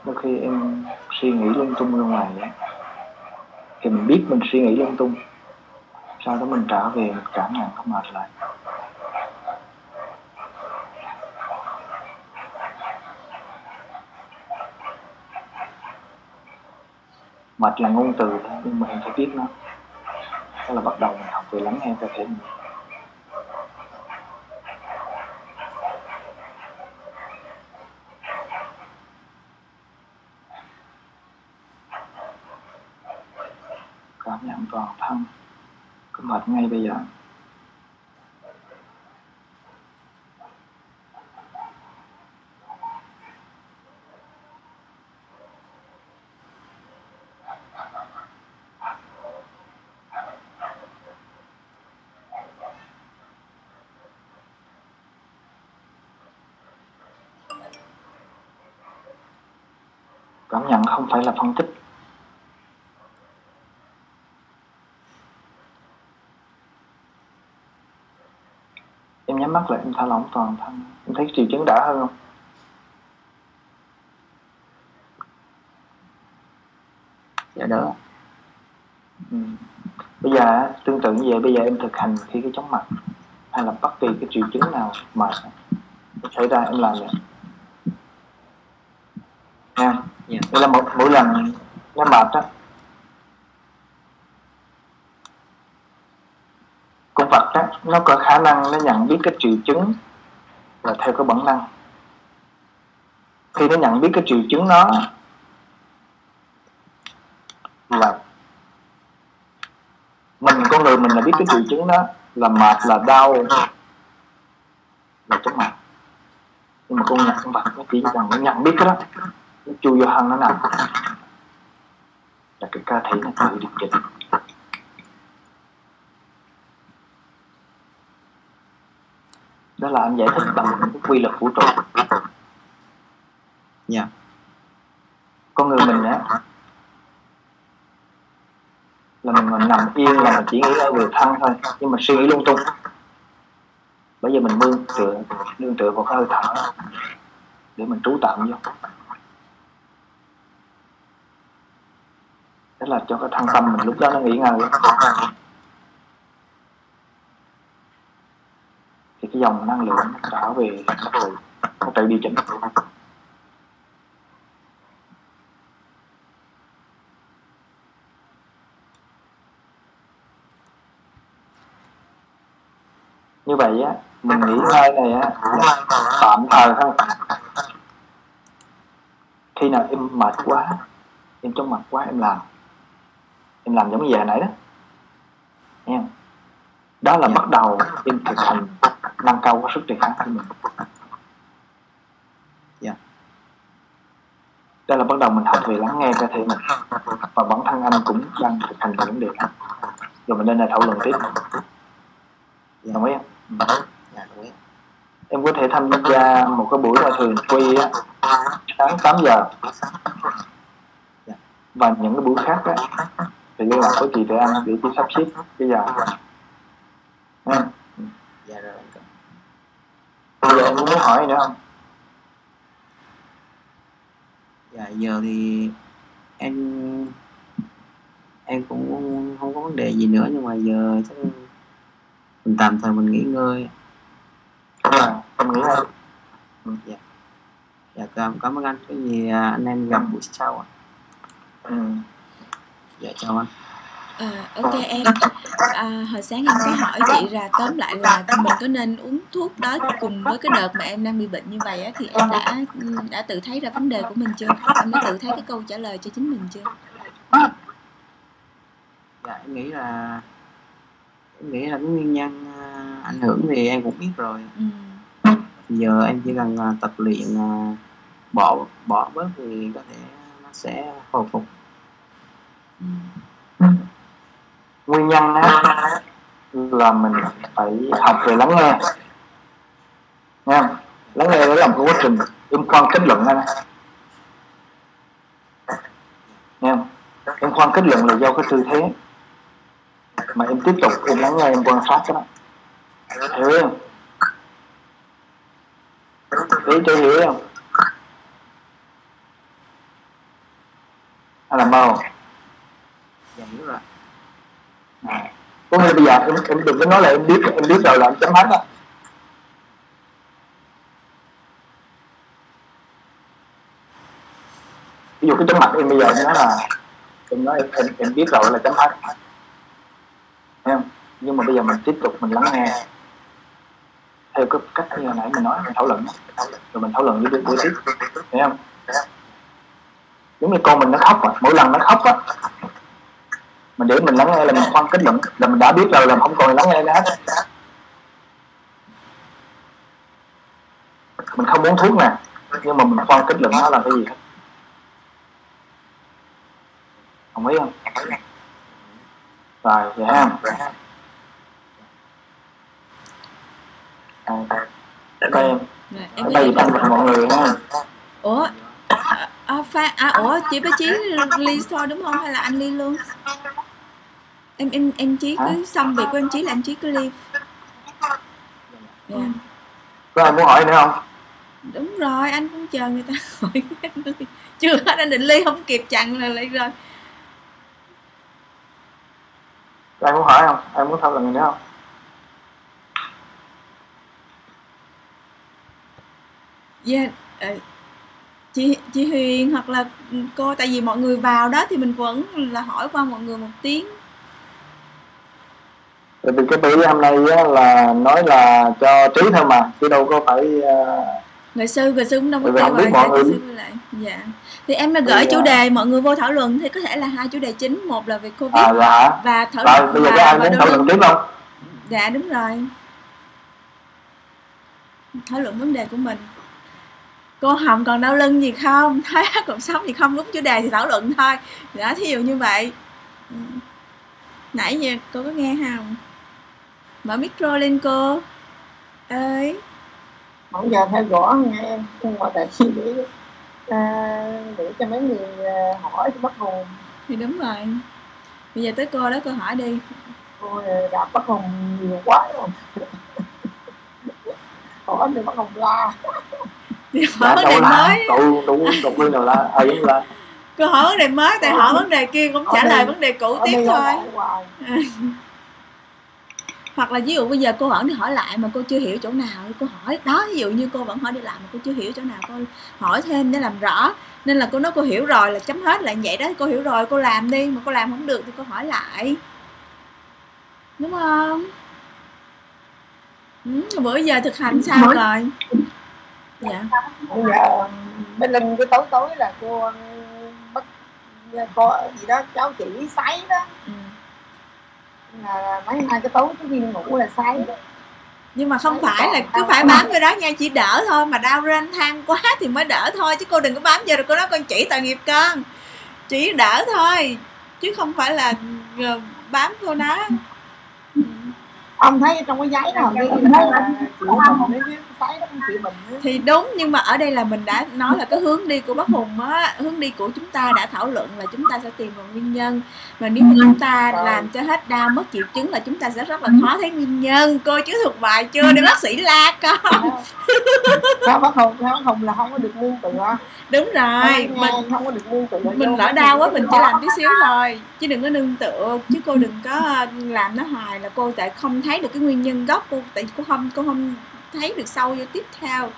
Đôi khi em suy nghĩ lung tung ra ngoài vậy thì mình biết mình suy nghĩ lung tung. Sau đó mình trở về mình cảm nhận nó mệt lại. Mệt là ngôn từ thôi, nhưng mà em phải biết nó. Đó là bắt đầu mình học về lắng nghe cơ thể mình cảm nhận toàn thân cứ mệt ngay bây giờ. Cảm nhận không phải là phân tích em nhắm mắt lại em thả lỏng toàn thân. Em thấy triệu chứng đã hơn không? Dạ đỡ ừ. bây giờ tương tự như vậy bây giờ em thực hành khi cái chóng mặt hay là bất kỳ cái triệu chứng nào mà xảy ra em làm vậy. Nha Dạ. đây là một mỗi lần nó mệt á con vật á nó có khả năng nó nhận biết cái triệu chứng là theo cái bản năng. Khi nó nhận biết cái triệu chứng nó là mình, con người mình là biết cái triệu chứng đó là mệt, là đau, là chóng mặt. Nhưng mà con nhận con vật nó chỉ cần nó nhận biết cái đó. Nó chui vô hăng nó nằm. Là cái cơ thể nó tự điều chỉnh. Đó là anh giải thích bằng cái quy luật vũ trụ. Dạ. Con người mình á là mình, mình nằm yên là mình chỉ nghĩ ở về thân thôi nhưng mà suy nghĩ lung tung. Bây giờ mình mương tựa nương tựa vào cái hơi thở để mình trú tạm vô. Đó là cho cái thân tâm mình lúc đó nó nghỉ ngơi thì cái dòng năng lượng trở về tự nó tự điều chỉnh. Như vậy á mình nghỉ ngơi này á tạm thời thôi. Khi nào em mệt quá em trong mặt quá em làm. Em làm giống như giờ nãy đó. Không? Đó là Dạ. bắt đầu em thực hành nâng cao cái sức đề kháng của mình Dạ. đó là bắt đầu mình học về lắng nghe cơ thể mình và bản thân anh cũng đang thực hành đề đó rồi mình lên đây thảo luận tiếp Dạ. đồng ý không Ừ. dạ đồng ý em có thể tham gia một cái buổi là thường quy á sáng 8 giờ Dạ. và những cái buổi khác á thì liên lạc với chị để anh để chị sắp xếp bây giờ Nha. dạ rồi anh cảm giờ em muốn hỏi nữa. Không dạ giờ thì em em cũng không có vấn đề gì nữa nhưng mà giờ chắc mình tạm thời mình nghỉ ngơi. Đúng rồi em nghĩ là dạ. Cảm cảm ơn anh. Cái gì à, anh em gặp buổi sau ạ. Ừ. dạ chào anh À, ok em. À, hồi sáng em có hỏi chị là tóm lại là mình có nên uống thuốc đó cùng với cái đợt mà em đang bị bệnh như vậy á thì em đã đã tự thấy ra vấn đề của mình chưa? Em đã tự thấy cái câu trả lời cho chính mình chưa? Dạ em nghĩ là em nghĩ là cái nguyên nhân à, ảnh hưởng thì em cũng biết rồi. Ừ. Thì giờ em chỉ cần à, tập luyện à, bỏ bỏ bớt thì có thể nó sẽ hồi phục. Ừ nguyên nhân á là mình phải học về lắng nghe. Nha lắng nghe để làm cái quá trình em khoan kết luận anh nha em khoan kết luận là do cái tư thế mà em tiếp tục em lắng nghe, em quan sát cái đó. Hiểu không? Hiểu chưa hiểu không? Hay là mơ dạ hiểu rồi. À. có nghĩa là bây giờ em, em đừng có nói là em biết em biết rồi là em chấm hết á. Ví dụ cái chấm mặt em bây giờ em nói là em nói em, em, em biết rồi là chấm hết Thấy không? Nhưng mà bây giờ mình tiếp tục mình lắng nghe. Theo cái cách như hồi nãy mình nói mình thảo luận rồi mình thảo luận với đứa tiếp. Thấy không? Giống như con mình nó khóc á. Mỗi lần nó khóc á mình để mình lắng nghe là mình khoan kết luận là mình đã biết rồi là không còn lắng nghe nữa hết. Mình không muốn thuốc nè nhưng mà mình khoan kết luận nó là cái gì hết. Đồng ý không? Rồi vậy ha. Đây em đây mọi người ha. Ủa à, à, pha, à ủa chị với chí ly thôi đúng không? Hay là anh ly luôn em em em chí cứ xong việc của em chí là em chí cứ ly dạ. Có ai muốn hỏi nữa không? Đúng rồi anh cũng chờ người ta hỏi chưa hết anh định ly không kịp chặn là ly rồi. Có ai muốn hỏi không? Ai muốn thảo luận gì nữa không? Dạ ờ, chị chị Huyền hoặc là cô tại vì mọi người vào đó thì mình vẫn là hỏi qua mọi người một tiếng Tại vì cái buổi hôm nay á, là nói là cho trí thôi mà chứ đâu có phải ờ, người sư người sư cũng đâu có kêu biết mọi người. lại. Dạ. Thì em đã gửi Thì, chủ à, đề mọi người vô thảo luận thì có thể là hai chủ đề chính một là về covid à dạ. và thảo luận bây giờ và, có ai muốn thảo luận tiếp không? Dạ đúng rồi. Thảo luận vấn đề của mình. Cô hồng còn đau lưng gì không? Thấy cuộc sống gì không đúng chủ đề thì thảo luận thôi. Đã thí dụ như vậy. Ừ. nãy giờ cô có nghe không mở micro lên cô. Ơi không giờ theo dõi nghe em nhưng mà tại vì để à, để cho mấy người à, hỏi thì bắt hồn thì đúng rồi. Bây giờ tới cô đó cô hỏi đi. Tôi gặp bắt hồn nhiều quá rồi. Hỏi thì bắt hồn la. Thì hỏi vấn đề mới. đủ đủ nguyên đâu là à đúng là cô hỏi vấn đề mới tại hỏi vấn đề kia cũng trả lời vấn đề cũ tiếp thôi hoặc là ví dụ bây giờ cô vẫn đi hỏi lại mà cô chưa hiểu chỗ nào thì cô hỏi. Đó ví dụ như cô vẫn hỏi đi lại mà cô chưa hiểu chỗ nào cô hỏi thêm để làm rõ. Nên là cô nói cô hiểu rồi là chấm hết là vậy đó cô hiểu rồi cô làm đi mà cô làm không được thì cô hỏi lại. Đúng không? Ừ, bữa giờ thực hành sao Mới- rồi? Dạ. Giờ bên linh cái tối tối là cô bắt cô gì đó cháu chỉ sấy đó. Ừ. là mấy hai cái tối cái đi ngủ là đó nhưng mà không phải là cứ phải bám vô đó nha chỉ đỡ thôi mà đau ranh than quá thì mới đỡ thôi chứ cô đừng có bám vô rồi cô nói con chỉ tội nghiệp con. Chỉ đỡ thôi chứ không phải là ờ, bám vô nó. Ông thấy trong cái giấy nào là mình đấy chứ giấy đó không chịu mình nữa. thì đúng nhưng mà ở đây là mình đã nói là cái hướng đi của bác hùng á hướng đi của chúng ta đã thảo luận là chúng ta sẽ tìm vào nguyên nhân. Mà nếu mà chúng ta làm cho hết đau mất triệu chứng là chúng ta sẽ rất là khó thấy nguyên nhân. Cô chứ thuộc bài chưa? Để bác sĩ la con. Theo bác hùng bác hùng là không có được nương tựa đúng rồi Nghe, mình không có được nương tựa mình lỡ đau quá mình chỉ làm tí xíu thôi chứ đừng có nương tựa chứ cô đừng có làm nó hoài là cô tại không thấy được cái nguyên nhân gốc cô tại cô không cô không thấy được sâu vô tiếp theo.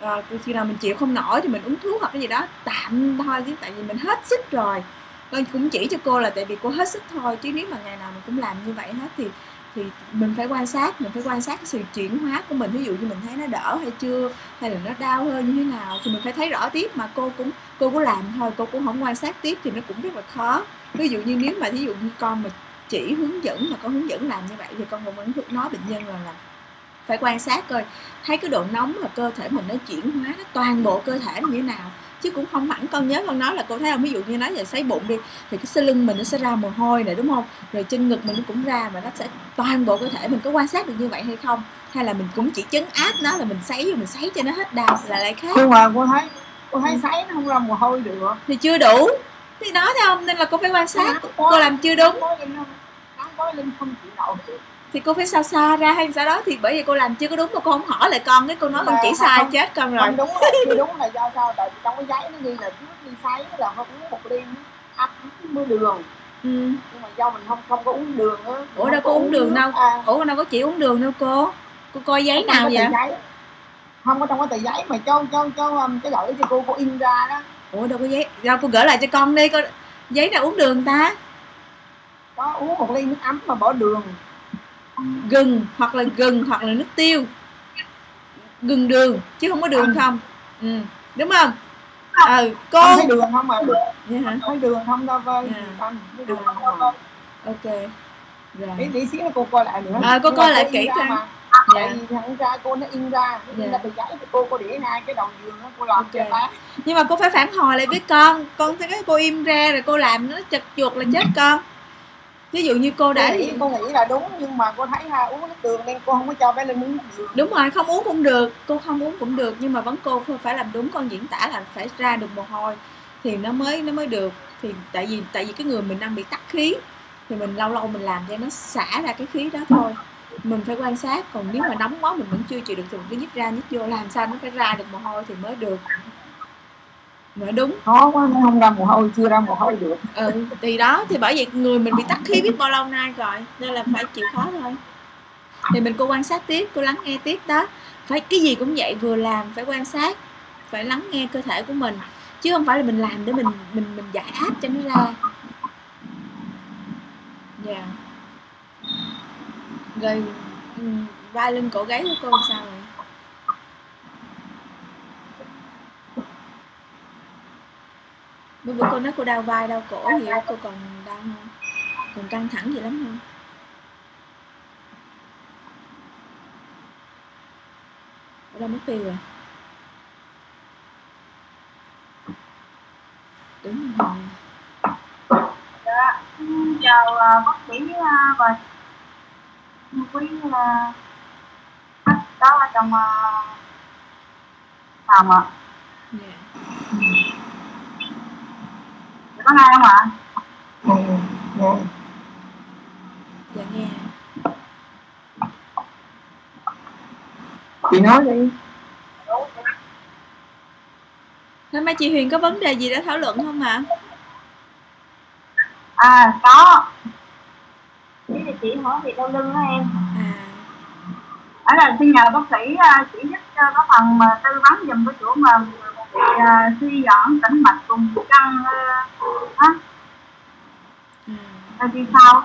À, khi nào mình chịu không nổi thì mình uống thuốc hoặc cái gì đó tạm thôi chứ tại vì mình hết sức rồi. Con cũng chỉ cho cô là tại vì cô hết sức thôi chứ nếu mà ngày nào mình cũng làm như vậy hết thì thì mình phải quan sát mình phải quan sát cái sự chuyển hóa của mình. Ví dụ như mình thấy nó đỡ hay chưa hay là nó đau hơn như thế nào thì mình phải thấy rõ tiếp. Mà cô cũng cô có làm thôi cô cũng không quan sát tiếp thì nó cũng rất là khó. Ví dụ như nếu mà ví dụ như con mà chỉ hướng dẫn mà con hướng dẫn làm như vậy thì con cũng vẫn nói bệnh nhân là, là phải quan sát coi. Thấy cái độ nóng là cơ thể mình nó chuyển hóa nó toàn bộ cơ thể như thế nào chứ cũng không hẳn con nhớ con nói là cô thấy không? Ví dụ như nói về sấy bụng đi thì cái xơ lưng mình nó sẽ ra mồ hôi này đúng không? Rồi trên ngực mình nó cũng ra mà nó sẽ toàn bộ cơ thể mình. Có quan sát được như vậy hay không? Hay là mình cũng chỉ chấn áp nó là mình sấy vô mình sấy cho nó hết đau là lại khác? Nhưng mà cô thấy cô thấy sấy nó không ra mồ hôi được thì chưa đủ. Thì đó thấy không nên là cô phải quan sát. Cô làm chưa đúng. không chịu nổi thì cô phải sao xa ra hay sao đó? Thì bởi vì cô làm chưa có đúng mà cô không hỏi lại con cái cô nói con chỉ sai chết con rồi. Không đúng là chưa đúng là do sao? Tại vì trong cái giấy nó ghi là trước đi sấy là không uống một ly áp mưa đường. Ừ. nhưng mà do mình không không có uống đường á ủa đâu có uống đường đâu. à, ủa đâu có chỉ uống đường đâu cô. Cô coi giấy nào vậy? giấy. không có trong cái tờ giấy mà cho cho cho um, cái gửi cho cô cô in ra đó. Ủa đâu có giấy. Đâu cô gửi lại cho con đi con giấy nào uống đường ta? Có uống một ly nước ấm mà bỏ đường gừng hoặc là gừng hoặc là nước tiêu. Gừng đường chứ không có đường không. ừ đúng không? Ờ cô không thấy đường không mà. Vậy hả? Thấy đường không đâu vơi. À. không thấy đường À. không đâu ok để rồi để xíu nữa cô coi lại nữa. À, cô coi lại kỹ coi. dạ. Thằng ra cô nó in ra. Dạ. ra tờ giấy thì cô cô để hai cái đầu giường đó cô làm Ok. cho bán nhưng mà cô phải phản hồi lại với con. Con thấy cái cô im ra rồi cô làm nó chật chuột là chết con ví dụ như cô đã nghĩ cô nghĩ là đúng nhưng mà cô thấy ha uống nước đường nên cô không có cho bé lên uống đúng rồi không uống cũng được cô không uống cũng được nhưng mà vẫn cô phải làm đúng con diễn tả là phải ra được mồ hôi thì nó mới nó mới được. Thì tại vì tại vì cái người mình đang bị tắc khí thì mình lâu lâu mình làm cho nó xả ra cái khí đó thôi. Mình phải quan sát còn nếu mà nóng quá mình vẫn chưa chịu được thì mình cứ nhích ra nhích vô làm sao nó phải ra được mồ hôi thì mới được mới đúng. Khó quá nó không ra mồ hôi chưa ra mồ hôi được. Ừ thì đó thì bởi vậy người mình bị tắc khí biết bao lâu nay rồi nên là phải chịu khó thôi. Thì mình cô quan sát tiếp cô lắng nghe tiếp đó. Phải cái gì cũng vậy vừa làm phải quan sát phải lắng nghe cơ thể của mình chứ không phải là mình làm để mình mình mình giải áp cho nó ra. Dạ. Rồi ừ, vai lưng cổ gáy của cô sao rồi bữa bữa cô nói cô đau vai đau cổ gì đó cô còn đau không? Còn căng thẳng gì lắm không? Ở đâu mất tiêu rồi. Đúng rồi. Chào uh, bác sĩ uh, và quý khách đó ở trong uh, phòng ạ. Dạ. Chị có nghe không ạ? Ừ. ừ. dạ nghe. Chị nói đi. Hôm nay chị Huyền có vấn đề gì để thảo luận không ạ? À có. Chỉ là chị hỏi việc đau lưng đó em. À. Ở là xin nhờ bác sĩ uh, chỉ giúp cho có phần mà tư vấn dùm cái chỗ mà bị uh, suy giãn tĩnh mạch cùng căng uh, á. À rồi đi sau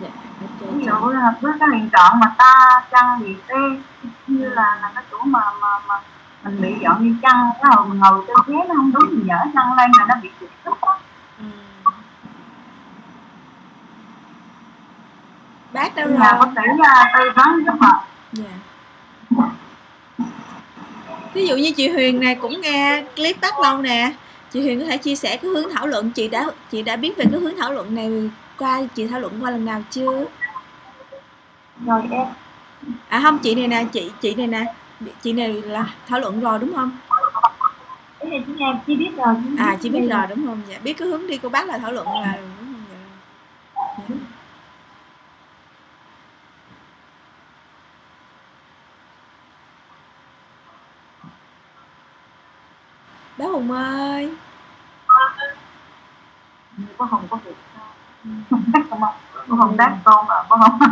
dạ ví dụ là với cái hiện trạng mà ta chăng bị tê như là là cái chỗ mà mà mà mình bị dọn đi chăng cái hồi mình ngồi trên ghế nó không đúng mình dở chăng lên là nó bị trục xuất á. Ừ. bác đâu rồi? bác sĩ uh, tư vấn giúp ạ dạ ví dụ như chị Huyền này cũng nghe clip bác lâu nè. Chị Huyền có thể chia sẻ cái hướng thảo luận. Chị đã chị đã biết về cái hướng thảo luận này qua chị thảo luận qua lần nào chưa? Rồi em. À không chị này nè chị chị này nè. Chị này là thảo luận rồi đúng không? Cái này chúng em chỉ biết rồi à chị biết rồi đúng không? Dạ biết cái hướng đi của bác là thảo luận là đúng không dạ. Bác hùng ơi. Có hồng có việc không? Có hồng đáp con à có hồng.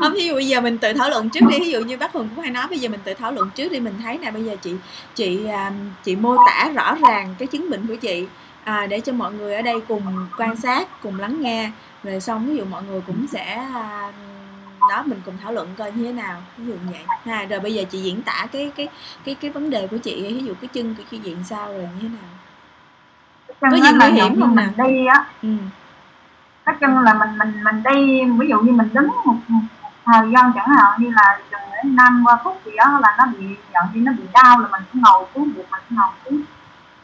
Không ví dụ bây giờ mình tự thảo luận trước đi. Ví dụ như bác hùng cũng hay nói bây giờ mình tự thảo luận trước đi. Mình thấy nè bây giờ chị chị à, chị mô tả rõ ràng cái chứng bệnh của chị à, để cho mọi người ở đây cùng quan sát cùng lắng nghe. Rồi xong ví dụ mọi người cũng sẽ à, đó mình cùng thảo luận coi như thế nào ví dụ vậy. Ha rồi bây giờ chị diễn tả cái cái cái cái vấn đề của chị ví dụ cái chân của chị diện sao rồi như thế nào? Chân Có gì nguy hiểm không như mình đi á. Ừ. Cái chân là mình mình mình đi ví dụ như mình đứng một thời gian chẳng hạn như là chừng năm phút gì đó là nó bị giận như nó bị đau là mình cũng ngồi xuống buộc mình cũng ngồi xuống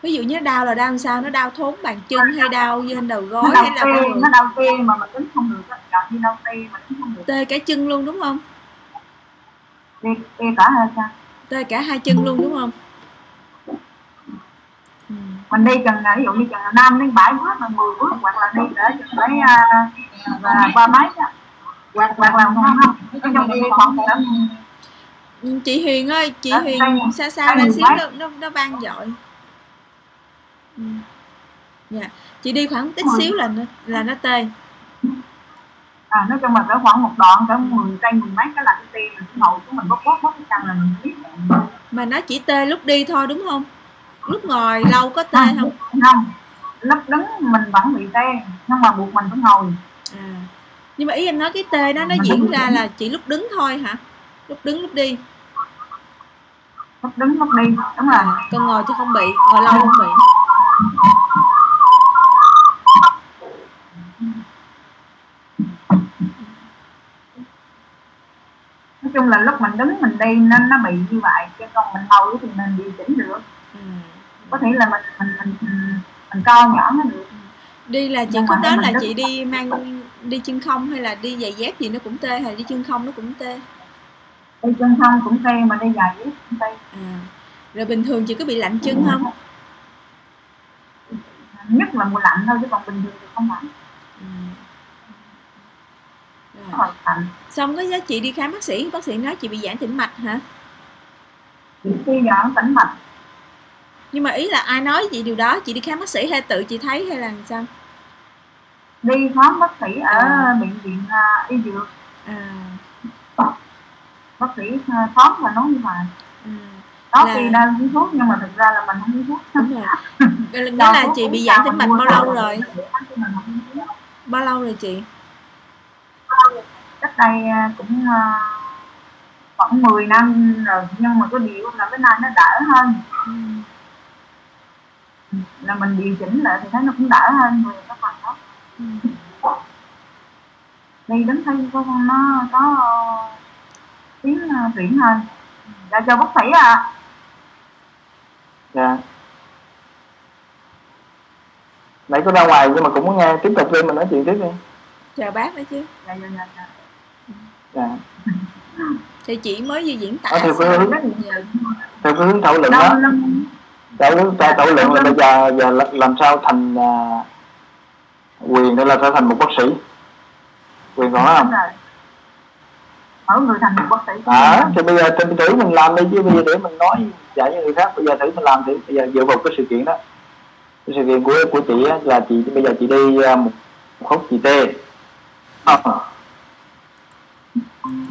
ví dụ như đau là đau làm sao? Nó đau thốn bàn chân hay đau trên đầu gối đau hay là tê nó đau tê mà mình đứng không được giận như đau tê mà đứng không được. Tê cả chân luôn đúng không? Tê tê cả hơi cha tê cả hai chân luôn đúng không? Ừ. mình đi chừng ví dụ như chừng năm đến bảy bước là 10 bước hoặc là đi để chừng tới uh, và ba mấy á. Hoặc hoặc là không không. Nói chung đi khoảng chị Huyền ơi chị Huyền xa xa lên xíu nó nó, nó vang dội ừ. dạ. Chị đi khoảng ít xíu là nó là nó tê. À, nói chung là cỡ khoảng một đoạn cỡ 10 cây mười mấy cái là cái tê mình ngồi xuống mình bóp bóp bóp cái chân là mình biết mà nó chỉ tê lúc đi thôi đúng không? Lúc ngồi lâu có tê không. không? Lúc đứng mình vẫn bị tê nhưng mà buộc mình phải ngồi. À. Nhưng mà ý em nói cái tê đó nó diễn ra là chỉ lúc đứng thôi hả? Lúc đứng lúc đi. Lúc đứng lúc đi. Đúng rồi. À, còn ngồi thì không bị ngồi lâu không bị nói chung là lúc mình đứng mình đi nên nó bị như vậy chứ còn mình ngồi thì mình điều chỉnh được. À. có thể là mình mình mình mình, mình co nhỏ nó được. Đi là chị Nhưng có đó là chị đi mang đi chân không hay là đi giày dép gì nó cũng tê hay đi chân không nó cũng tê? Đi chân không cũng tê mà đi dài dép cũng tê. À. Rồi bình thường chị có bị lạnh chân không? Nhất là mùa lạnh thôi chứ còn bình thường thì không lạnh. Ừ. là lạnh xong cái giá chị đi khám bác sĩ bác sĩ nói chị bị giãn tĩnh mạch hả? Chỉ khi giãn tĩnh mạch. Nhưng mà ý là ai nói chị điều đó? Chị đi khám bác sĩ hay tự chị thấy hay là sao? Đi khám bác sĩ ở À. bệnh viện à, y dược. À, bác sĩ à, khám và nói như vậy. Ừ. đó Là- khi đang uống thuốc nhưng mà thực ra là mình không uống thuốc. Đúng Rồi. Đó là chị bị giãn tĩnh mạch bao lâu rồi? bao lâu rồi chị cách đây à, cũng à, khoảng 10 năm rồi nhưng mà cái điều là cái này nó đỡ hơn. Ừ. là mình điều chỉnh lại thì thấy nó cũng đỡ hơn rồi cái phần đó. Ừ. đi đến thấy có nó có ờ, tiến ờ, triển hơn. Dạ cho bác sĩ à dạ. Nãy có ra ngoài nhưng mà cũng muốn nghe tiếp tục đi mình nói chuyện tiếp đi chờ bác đó chứ. Dạ dạ dạ, dạ. dạ. Thì chị mới vừa diễn tả Ờ, xong. cứ- Dạ. theo cái hướng thảo luận đó. Lưng thảo luận thảo luận là bây giờ giờ là- làm sao thành à, quyền hay là sao thành một bác sĩ? Quyền có không? Mỗi người thành một bác sĩ à, thì bây giờ thì thử mình làm đi chứ bây giờ để mình nói dạy cho người khác bây giờ thử mình làm thì bây giờ dựa vào cái sự kiện đó. Cái sự kiện của của chị á, là chị bây giờ chị đi à, một, một khúc chị tê Ờ.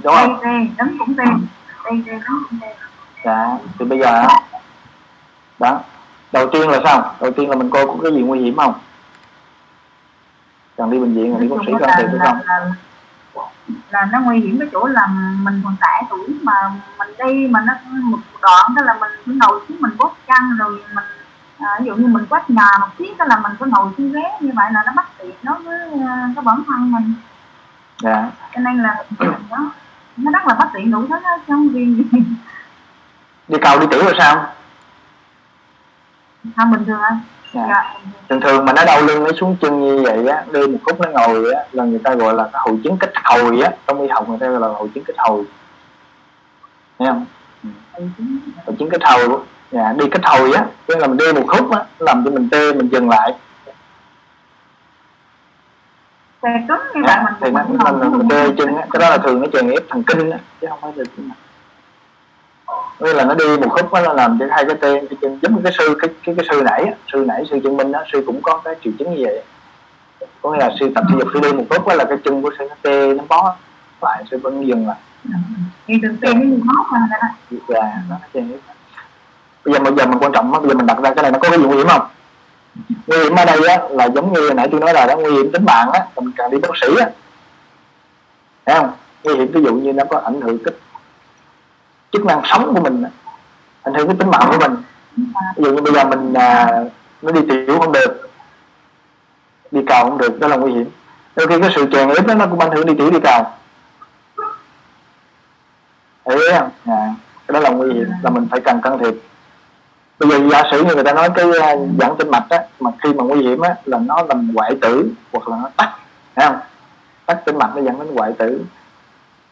đúng không tê đứng cũng tê tê đứng cũng tê dạ thì bây giờ á, đó. Đầu tiên là sao? Đầu tiên là mình coi có cái gì nguy hiểm không? Cần đi bệnh viện rồi đi bác sĩ thiệp hay là, không? là, là nó nguy hiểm cái chỗ là mình còn trẻ tuổi mà mình đi mà nó một đoạn đó là mình cứ ngồi xuống mình bóp chân rồi mình à, ví dụ như mình quét nhà một xíu đó là mình có ngồi xuống ghế như vậy là nó bất tiện đối với cái bản thân mình dạ. Cho nên là đó nó rất là bất tiện đủ thứ chứ không riêng gì. Đi cầu đi tiểu là sao? Không bình thường anh? Dạ. dạ. Thường thường mà nó đau lưng nó xuống chân như vậy á đi một khúc nó ngồi á là người ta gọi là cái hội chứng kích hồi á. Trong y học người ta gọi là hội chứng kích hồi. Nghe không? Hội chứng kích hồi. Dạ, đi kích hồi á tức là mình đi một khúc á làm cho mình tê mình dừng lại tê cứng như vậy dạ, mình thì nó mình tê chân á cái đó là thường nó chèn ép thần kinh á chứ không phải là mạch Nghĩa là nó đi một khúc nó làm cho hai cái tê cái chân giống như cái sư cái cái, cái sư nãy á, sư nãy sư chân minh á sư cũng có cái triệu chứng như vậy. Có nghĩa là sư tập thể dục sư đi một khúc là cái chân của sư nó tê nó bó lại sư vẫn dừng lại. Thường xuyên cái gì hot mà người ta và nó chèn ép bây giờ bây giờ mình quan trọng bây giờ mình đặt ra cái này nó có cái gì nguy hiểm không nguy hiểm ở đây á là giống như hồi nãy tôi nói là nó nguy hiểm tính mạng á mình cần đi bác sĩ á. Thấy không? Nguy hiểm ví dụ như nó có ảnh hưởng cái chức năng sống của mình á, ảnh hưởng cái tính mạng của mình. Ví dụ như bây giờ mình à, nó đi tiểu không được đi cầu không được đó là nguy hiểm. Đôi khi cái sự chèn ép đó nó cũng ảnh hưởng đi tiểu đi cầu. Thấy không? À, cái đó là nguy hiểm là mình phải cần can thiệp bây giờ giả sử như người ta nói cái ờ, dẫn giãn tinh mạch á, mà khi mà nguy hiểm á, là nó làm hoại tử, hoặc là nó tắt thấy không? Tắt tinh mạch nó dẫn đến hoại tử.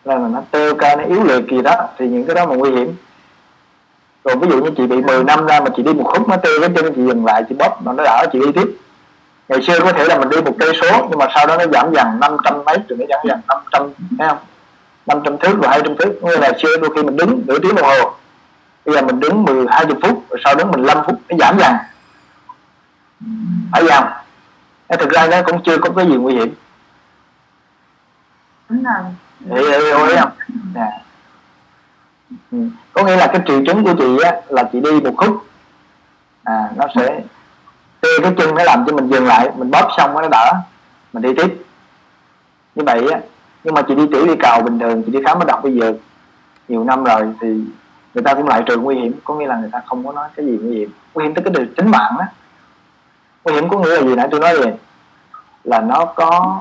Là nó teo ca, nó yếu liệt gì đó, thì những cái đó mà nguy hiểm. Rồi ví dụ như chị bị 10 năm ra mà chị đi một khúc nó teo cái chân, chị dừng lại, chị bóp mà nó đỡ, chị đi tiếp. Ngày xưa có thể là mình đi một cây số, nhưng mà sau đó nó giảm dần 500 mấy, rồi nó giảm dần 500 thấy không? 500 thước rồi 200 thước. Như là xưa đôi khi mình đứng nửa tiếng đồng hồ bây giờ mình đứng 10 20 phút rồi sau đó 15 phút nó giảm dần. Phải dần thực ra nó cũng chưa có cái gì nguy hiểm. Đúng rồi. Hiểu hiểu hiểu không? Ừ. có nghĩa là cái triệu chứng của chị á là chị đi một khúc. À nó sẽ tê cái chân nó làm cho mình dừng lại mình bóp xong nó đỡ mình đi tiếp. Như vậy á nhưng mà chị đi tiểu đi cầu bình thường chị đi khám ở độc bây giờ nhiều năm rồi thì người ta cũng lại trừ nguy hiểm, có nghĩa là người ta không có nói cái gì nguy hiểm. Nguy hiểm tới cái điều tính mạng á. Nguy hiểm có nghĩa là gì nãy tôi nói gì là nó có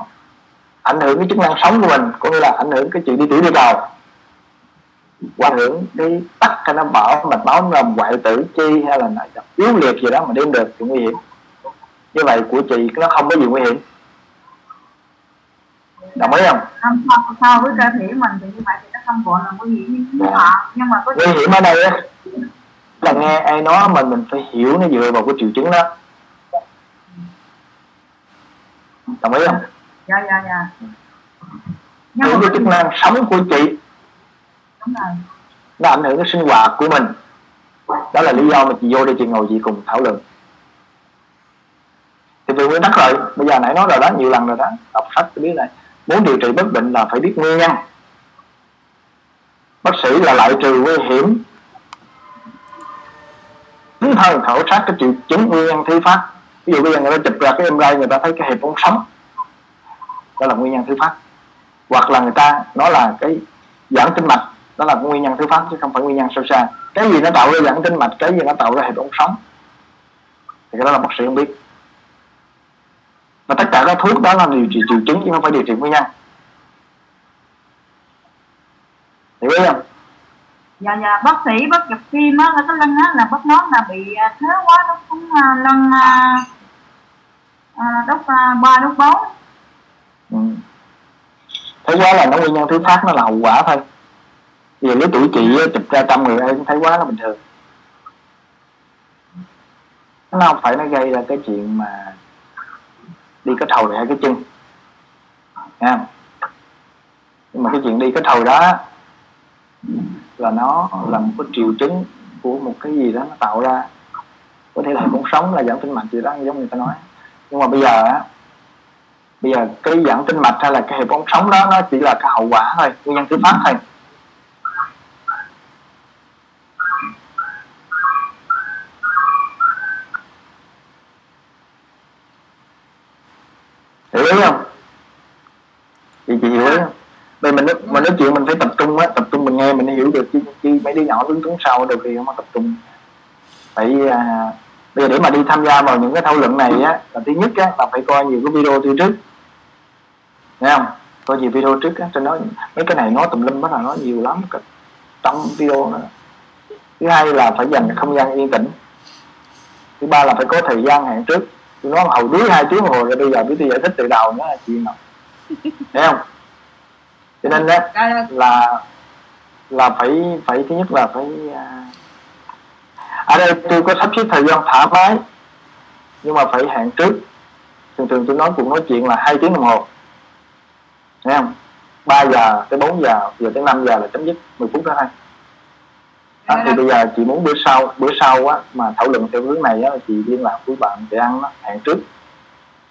ảnh hưởng cái chức năng sống của mình, có nghĩa là ảnh hưởng cái chuyện đi tiểu đi cầu qua ảnh hưởng đi tắt cho nó bỏ mạch máu làm hoại tử chi hay là nó yếu liệt gì đó mà đêm được thì nguy hiểm. Như vậy của chị nó không có gì nguy hiểm đồng ý không? Không so, so với cơ thể mình thì như vậy thì nó không gọi là nguy hiểm như Dạ. họ nhưng mà có nguy hiểm ở đây á là nghe ai nói mà mình phải hiểu nó dựa vào cái triệu chứng đó. Đồng ý không? Dạ dạ dạ. Nhưng mà cái chức năng sống của chị. Đúng rồi. Nó ảnh hưởng cái sinh hoạt của mình. Đó là lý do mà chị vô đây chị ngồi chị cùng thảo luận. Thì về nguyên tắc rồi bây giờ nãy nói rồi đó nhiều lần rồi đó. Đọc sách tôi biết này muốn điều trị bất bệnh là phải biết nguyên nhân. Bác sĩ là loại trừ nguy hiểm. Tính thân khảo sát cái triệu chứng nguyên nhân thứ phát. Ví dụ bây giờ người ta chụp ra cái MRI người ta thấy cái hệ thống sống. Đó là nguyên nhân thứ phát. Hoặc là người ta nói là cái giãn tinh mạch, đó là nguyên nhân thứ phát chứ không phải nguyên nhân sâu xa. Cái gì nó tạo ra giãn tinh mạch, cái gì nó tạo ra hệ thống sống? Thì cái đó là bác sĩ không biết và tất cả các thuốc đó là điều trị triệu chứng chứ không phải điều trị nguyên nhân. Hiểu không? Dạ dạ. Bác sĩ bác gặp phim á ở cái lưng á là bác nói là bị à, thế quá đốt xuống à, lưng à, à, đốt à, ba đốt bốn. Ừ. thấy quá là nó nguyên nhân thứ phát nó là hậu quả thôi. Giờ lứa tuổi chị chụp ra trăm người ai cũng thấy quá là bình thường. Nó không phải nó gây ra cái chuyện mà đi cái thầu hay cái chân. Nha. Nhưng mà cái chuyện đi cái thầu đó là nó là một cái triệu chứng của một cái gì đó nó tạo ra. Có thể là cũng sống là giảm tinh mạch gì đó, giống người ta nói. Nhưng mà bây giờ á, bây giờ cái giãn tinh mạch hay là cái hệ ống sống đó, nó chỉ là cái hậu quả thôi, nguyên nhân thứ phát thôi. Hiểu ý không? Chị chị hiểu ý không? Bây mình nói, mình nói chuyện mình phải tập trung á tập trung mình nghe mình hiểu được. Chứ, chứ mấy đứa nhỏ đứng đứng sau đôi khi không có tập trung. Phải à, bây giờ để mà đi tham gia vào những cái thảo luận này á là thứ nhất á là phải coi nhiều cái video từ trước. Nghe không? Coi nhiều video trước á trên đó mấy cái này nói tùm lum bắt đầu nói nhiều lắm. Cả trăm video nữa thứ hai là phải dành không gian yên tĩnh. Thứ ba là phải có thời gian hẹn trước tôi nói hầu đuối hai tiếng hồ rồi bây giờ biết tôi giải thích từ đầu nữa là chuyện nào? Thấy không? Cho nên đó là là phải phải thứ nhất là phải à, ở đây tôi có sắp xếp thời gian thoải mái nhưng mà phải hẹn trước. Thường thường tôi nói cuộc nói chuyện là hai tiếng đồng hồ. Thấy không? 3 giờ tới 4 giờ giờ tới 5 giờ là chấm dứt 10 phút đó thôi đó, thì bây giờ chị muốn bữa sau bữa sau á mà thảo luận theo hướng này á chị liên lạc với bạn để ăn đó, hẹn trước.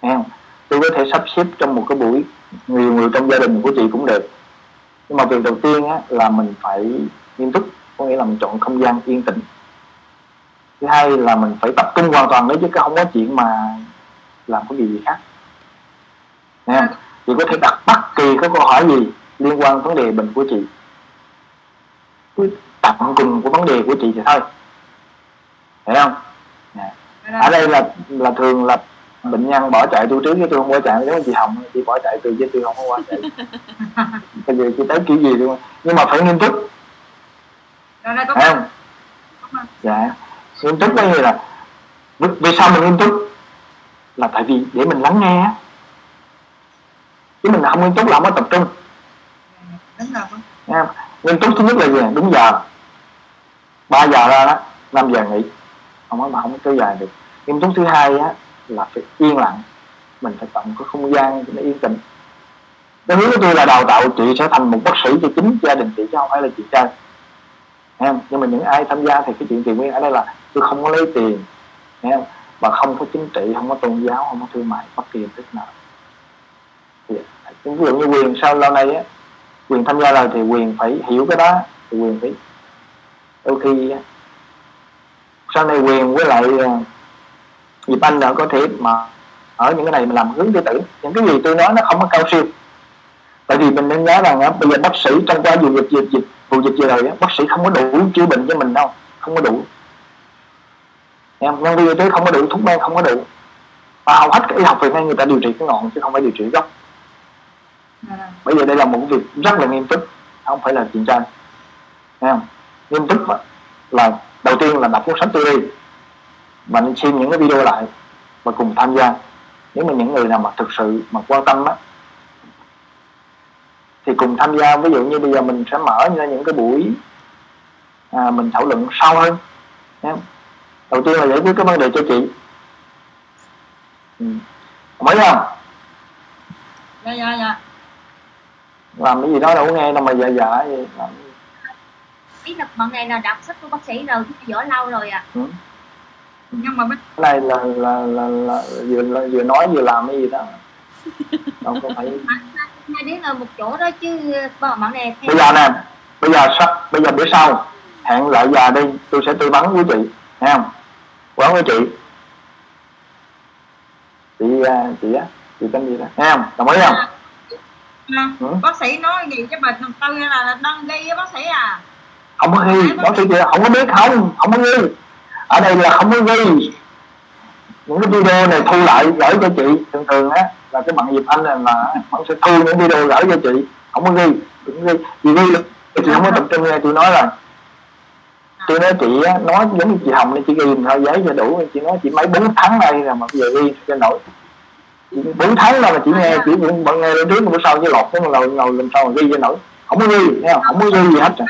Nghe không? Tôi có thể sắp xếp trong một cái buổi nhiều người trong gia đình của chị cũng được. Nhưng mà việc đầu tiên á là mình phải nghiêm túc có nghĩa là mình chọn không gian yên tĩnh. Thứ hai là mình phải tập trung hoàn toàn đấy chứ không có chuyện mà làm cái gì gì khác. Nghe không? chị có thể đặt bất kỳ cái câu hỏi gì liên quan vấn đề bệnh của chị. Cứ tận cùng của vấn đề của chị thì thôi. Hiểu không? Dạ. ở đây là là thường là bệnh nhân bỏ chạy tôi trước chứ tôi không bỏ chạy. Giống chị hồng chị bỏ chạy từ chứ tôi không có bỏ chạy. Bây giờ chị tới kiểu gì luôn. Nhưng mà phải nghiêm túc. Rồi có không? Dạ. Nghiêm túc đây là vì sao mình nghiêm túc? Là tại vì để mình lắng nghe chứ mình không nghiêm túc là không có tập trung. Đúng rồi. Nghiêm túc thứ nhất là gì? Đúng giờ 3 giờ ra đó 5 giờ nghỉ. Không có mà không có kéo dài được. Nghiêm túc thứ hai á là phải yên lặng. Mình phải tạo một cái không gian để nó yên tĩnh. Cái hướng của tôi là đào tạo chị sẽ thành một bác sĩ cho chính gia đình chị chứ không phải là chị trai, em nhưng mà những ai tham gia thì cái chuyện tiền nguyên ở đây là tôi không có lấy tiền. Em và không có chính trị không có tôn giáo không có thương mại bất kỳ hình thức nào. Thì, ví dụ như quyền sau lâu nay á quyền tham gia rồi thì quyền phải hiểu cái đó thì quyền phải đôi khi sau này quyền với lại Diệp Anh đã có thể mà ở những cái này mình làm hướng tư tử những cái gì tôi nói nó không có cao siêu. Tại vì mình nên nhớ rằng á, bây giờ bác sĩ trong qua vụ dịch dịch dịch vụ dịch vừa rồi á, bác sĩ không có đủ chữa bệnh cho mình đâu không có đủ. Em nhân viên y tế không có đủ thuốc men không có đủ. Và hầu hết cái y học Việt Nam người ta điều trị cái ngọn chứ không phải điều trị gốc. À. bây giờ đây là một việc rất là nghiêm túc không phải là chuyện tranh. Em nghiêm túc là đầu tiên là đọc cuốn sách tôi đi và nên xem những cái video lại và cùng tham gia. Nếu mà những người nào mà thực sự mà quan tâm á thì cùng tham gia. Ví dụ như bây giờ mình sẽ mở ra những cái buổi à, mình thảo luận sâu hơn. Đầu tiên là giải quyết cái vấn đề cho chị. Ừ. mấy không? Dạ dạ dạ. Làm cái gì đó đâu nghe đâu mà dạ dạ gì làm ý là bọn này là đọc sách của bác sĩ rồi chứ võ lâu rồi à ừ. nhưng mà cái này là là là, là vừa là, vừa nói vừa làm cái gì đó. Đâu có phải hai đứa là một chỗ đó chứ bọn này bây giờ nè bây giờ sắp bây giờ bữa sau hẹn lại giờ đi tôi sẽ tư vấn với chị nghe không? Quán với chị. Chị à, chị á chị tên gì đó nghe không? Đồng ý không? À, ừ? bác sĩ nói gì cho bệnh tôi là, là đang ghi với bác sĩ à không có ghi bác sĩ chị không có biết không không có ghi ở đây là không có ghi những cái video này thu lại gửi cho chị. Thường thường á là cái bạn Diệp Anh là, là bạn sẽ thu những video gửi cho chị. Không có ghi đừng ghi chị ghi chị không có tập trung nghe. Tôi nói là tôi nói chị á, nói giống như chị Hồng nên chị ghi thôi giấy cho đủ. Chị nói chị mấy bốn tháng nay rồi mà bây giờ ghi cho nổi. Bốn tháng đâu mà chị nghe chị cũng bận nghe lên trước bữa sau với lọt cái ngồi ngồi làm sao mà ghi cho nổi. Không có ghi không? Có ghi gì hết rồi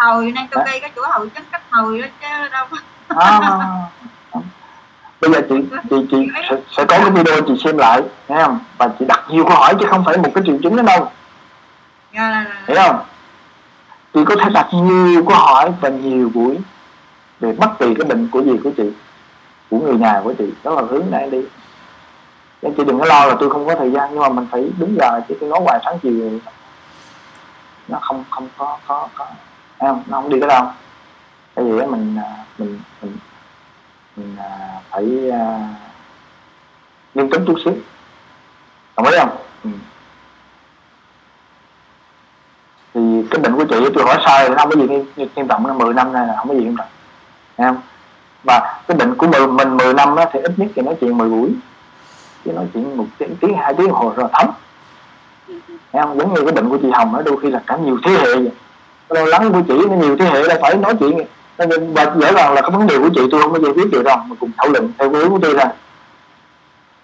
hồi nay tôi ghi cái chỗ hồi chắc cách hồi đó chứ đâu à, bây giờ chị chị chị sẽ, sẽ có cái video chị xem lại nghe không? Và chị đặt nhiều câu hỏi chứ không phải một cái triệu chứng đó đâu. Dạ, hiểu không? Chị có thể đặt nhiều câu hỏi và nhiều buổi về bất kỳ cái bệnh của gì của chị của người nhà của chị. Đó là hướng này đi. Nên chị đừng có lo là tôi không có thời gian nhưng mà mình phải đúng giờ chứ tôi nói hoài sáng chiều nó không không có có có không? Nó không đi cái đâu. Cái gì đó à, mình mình mình, mình phải uh, nghiêm túc chút xíu. Đồng ý không? Ừ. thì cái bệnh của chị tôi hỏi sai nó không có gì nghiêm, nghiêm trọng nó 10 năm nay là không có gì nghiêm trọng. Thấy không? Và cái bệnh của mình, mình 10 năm đó, thì ít nhất thì nói chuyện 10 buổi. Chứ nói chuyện một tiếng, tiếng hai tiếng hồ rồi thấm. Thấy không? Giống như cái bệnh của chị Hồng đó đôi khi là cả nhiều thế hệ vậy lo lắng của chị nó nhiều thế hệ là phải nói chuyện. Và rõ ràng là cái vấn đề của chị tôi không có giờ biết được đâu. Mà cùng thảo luận theo hướng của tôi là,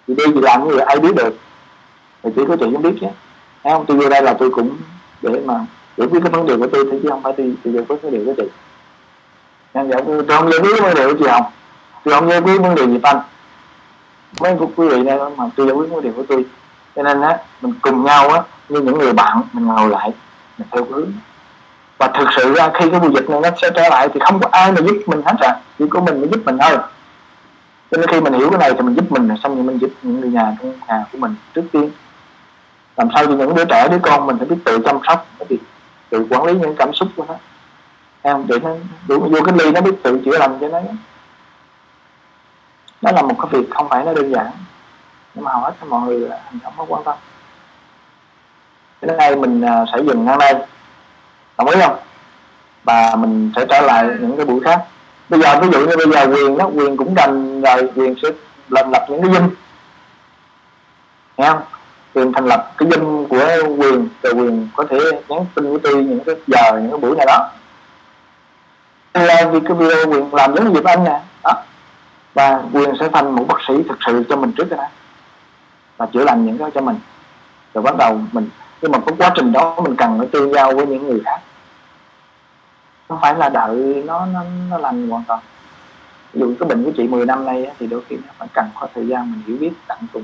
chị đi chị làm như vậy ai biết được. Thì chỉ có chị cũng biết chứ. Thấy không? Tôi vô đây là tôi cũng để mà giải quyết cái vấn đề của tôi chứ không phải tôi, tôi giải quyết vấn đề của chị. Em giải tôi không giải quyết vấn đề của chị không? Tôi không giải quyết vấn đề gì anh mấy quý vị này mà tôi giải quyết vấn đề của tôi. Cho nên á mình cùng nhau á như những người bạn mình ngồi lại mình theo hướng và thực sự ra khi cái mùa dịch này nó sẽ trở lại thì không có ai mà giúp mình hết rồi chỉ có mình mới giúp mình thôi. Cho nên khi mình hiểu cái này thì mình giúp mình, xong rồi mình giúp những người nhà, trong nhà của mình trước tiên. Làm sao cho những đứa trẻ, đứa con mình phải biết tự chăm sóc biết tự quản lý những cảm xúc của nó. Em, để nó đủ vô cái ly nó biết tự chữa lành cho nó. Đó là một cái việc không phải nó đơn giản. Nhưng mà hầu hết mọi người là không có quan tâm. Cái này mình à, sẽ dừng ngang đây đồng ý không? Và mình sẽ trở lại những cái buổi khác. Bây giờ ví dụ như bây giờ quyền đó quyền cũng đành rồi quyền sẽ làm lập những cái dinh nghe không? Quyền thành lập cái dinh của quyền rồi quyền có thể nhắn tin với tôi những cái giờ những cái buổi này đó. Vì cái video quyền làm giống như Diệp Anh nè. Đó. Và quyền sẽ thành một bác sĩ thực sự cho mình trước đó. Và chữa lành những cái cho mình. Rồi bắt đầu mình nhưng mà có quá trình đó mình cần phải tương giao với những người khác không phải là đợi nó nó, nó lành hoàn toàn. Ví dụ cái bệnh của chị 10 năm nay thì đôi khi nó phải cần có thời gian mình hiểu biết tận cùng.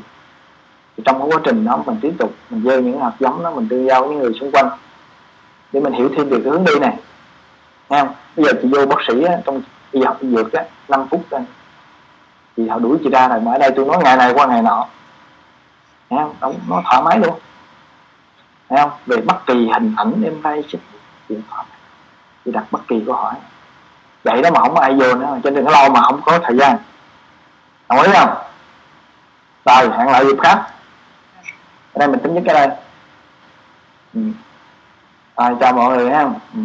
Thì trong cái quá trình đó mình tiếp tục mình gieo những hạt giống đó mình tương giao với những người xung quanh để mình hiểu thêm về cái hướng đi này. Nghe không? Bây giờ chị vô bác sĩ á, trong y học dược á 5 phút thôi. Thì họ đuổi chị ra rồi mà ở đây tôi nói ngày này qua ngày nọ. Nghe không? nó thoải mái luôn. Nghe không? về bất kỳ hình ảnh em đây điện thoại để đặt bất kỳ câu hỏi. Vậy đó mà không có ai vô nữa, cho nên lo mà không có thời gian. Đồng ý không? Rồi, hẹn lại dịp khác. Ở đây mình tính nhất cái đây. Ừ. rồi, chào mọi người ha ừ.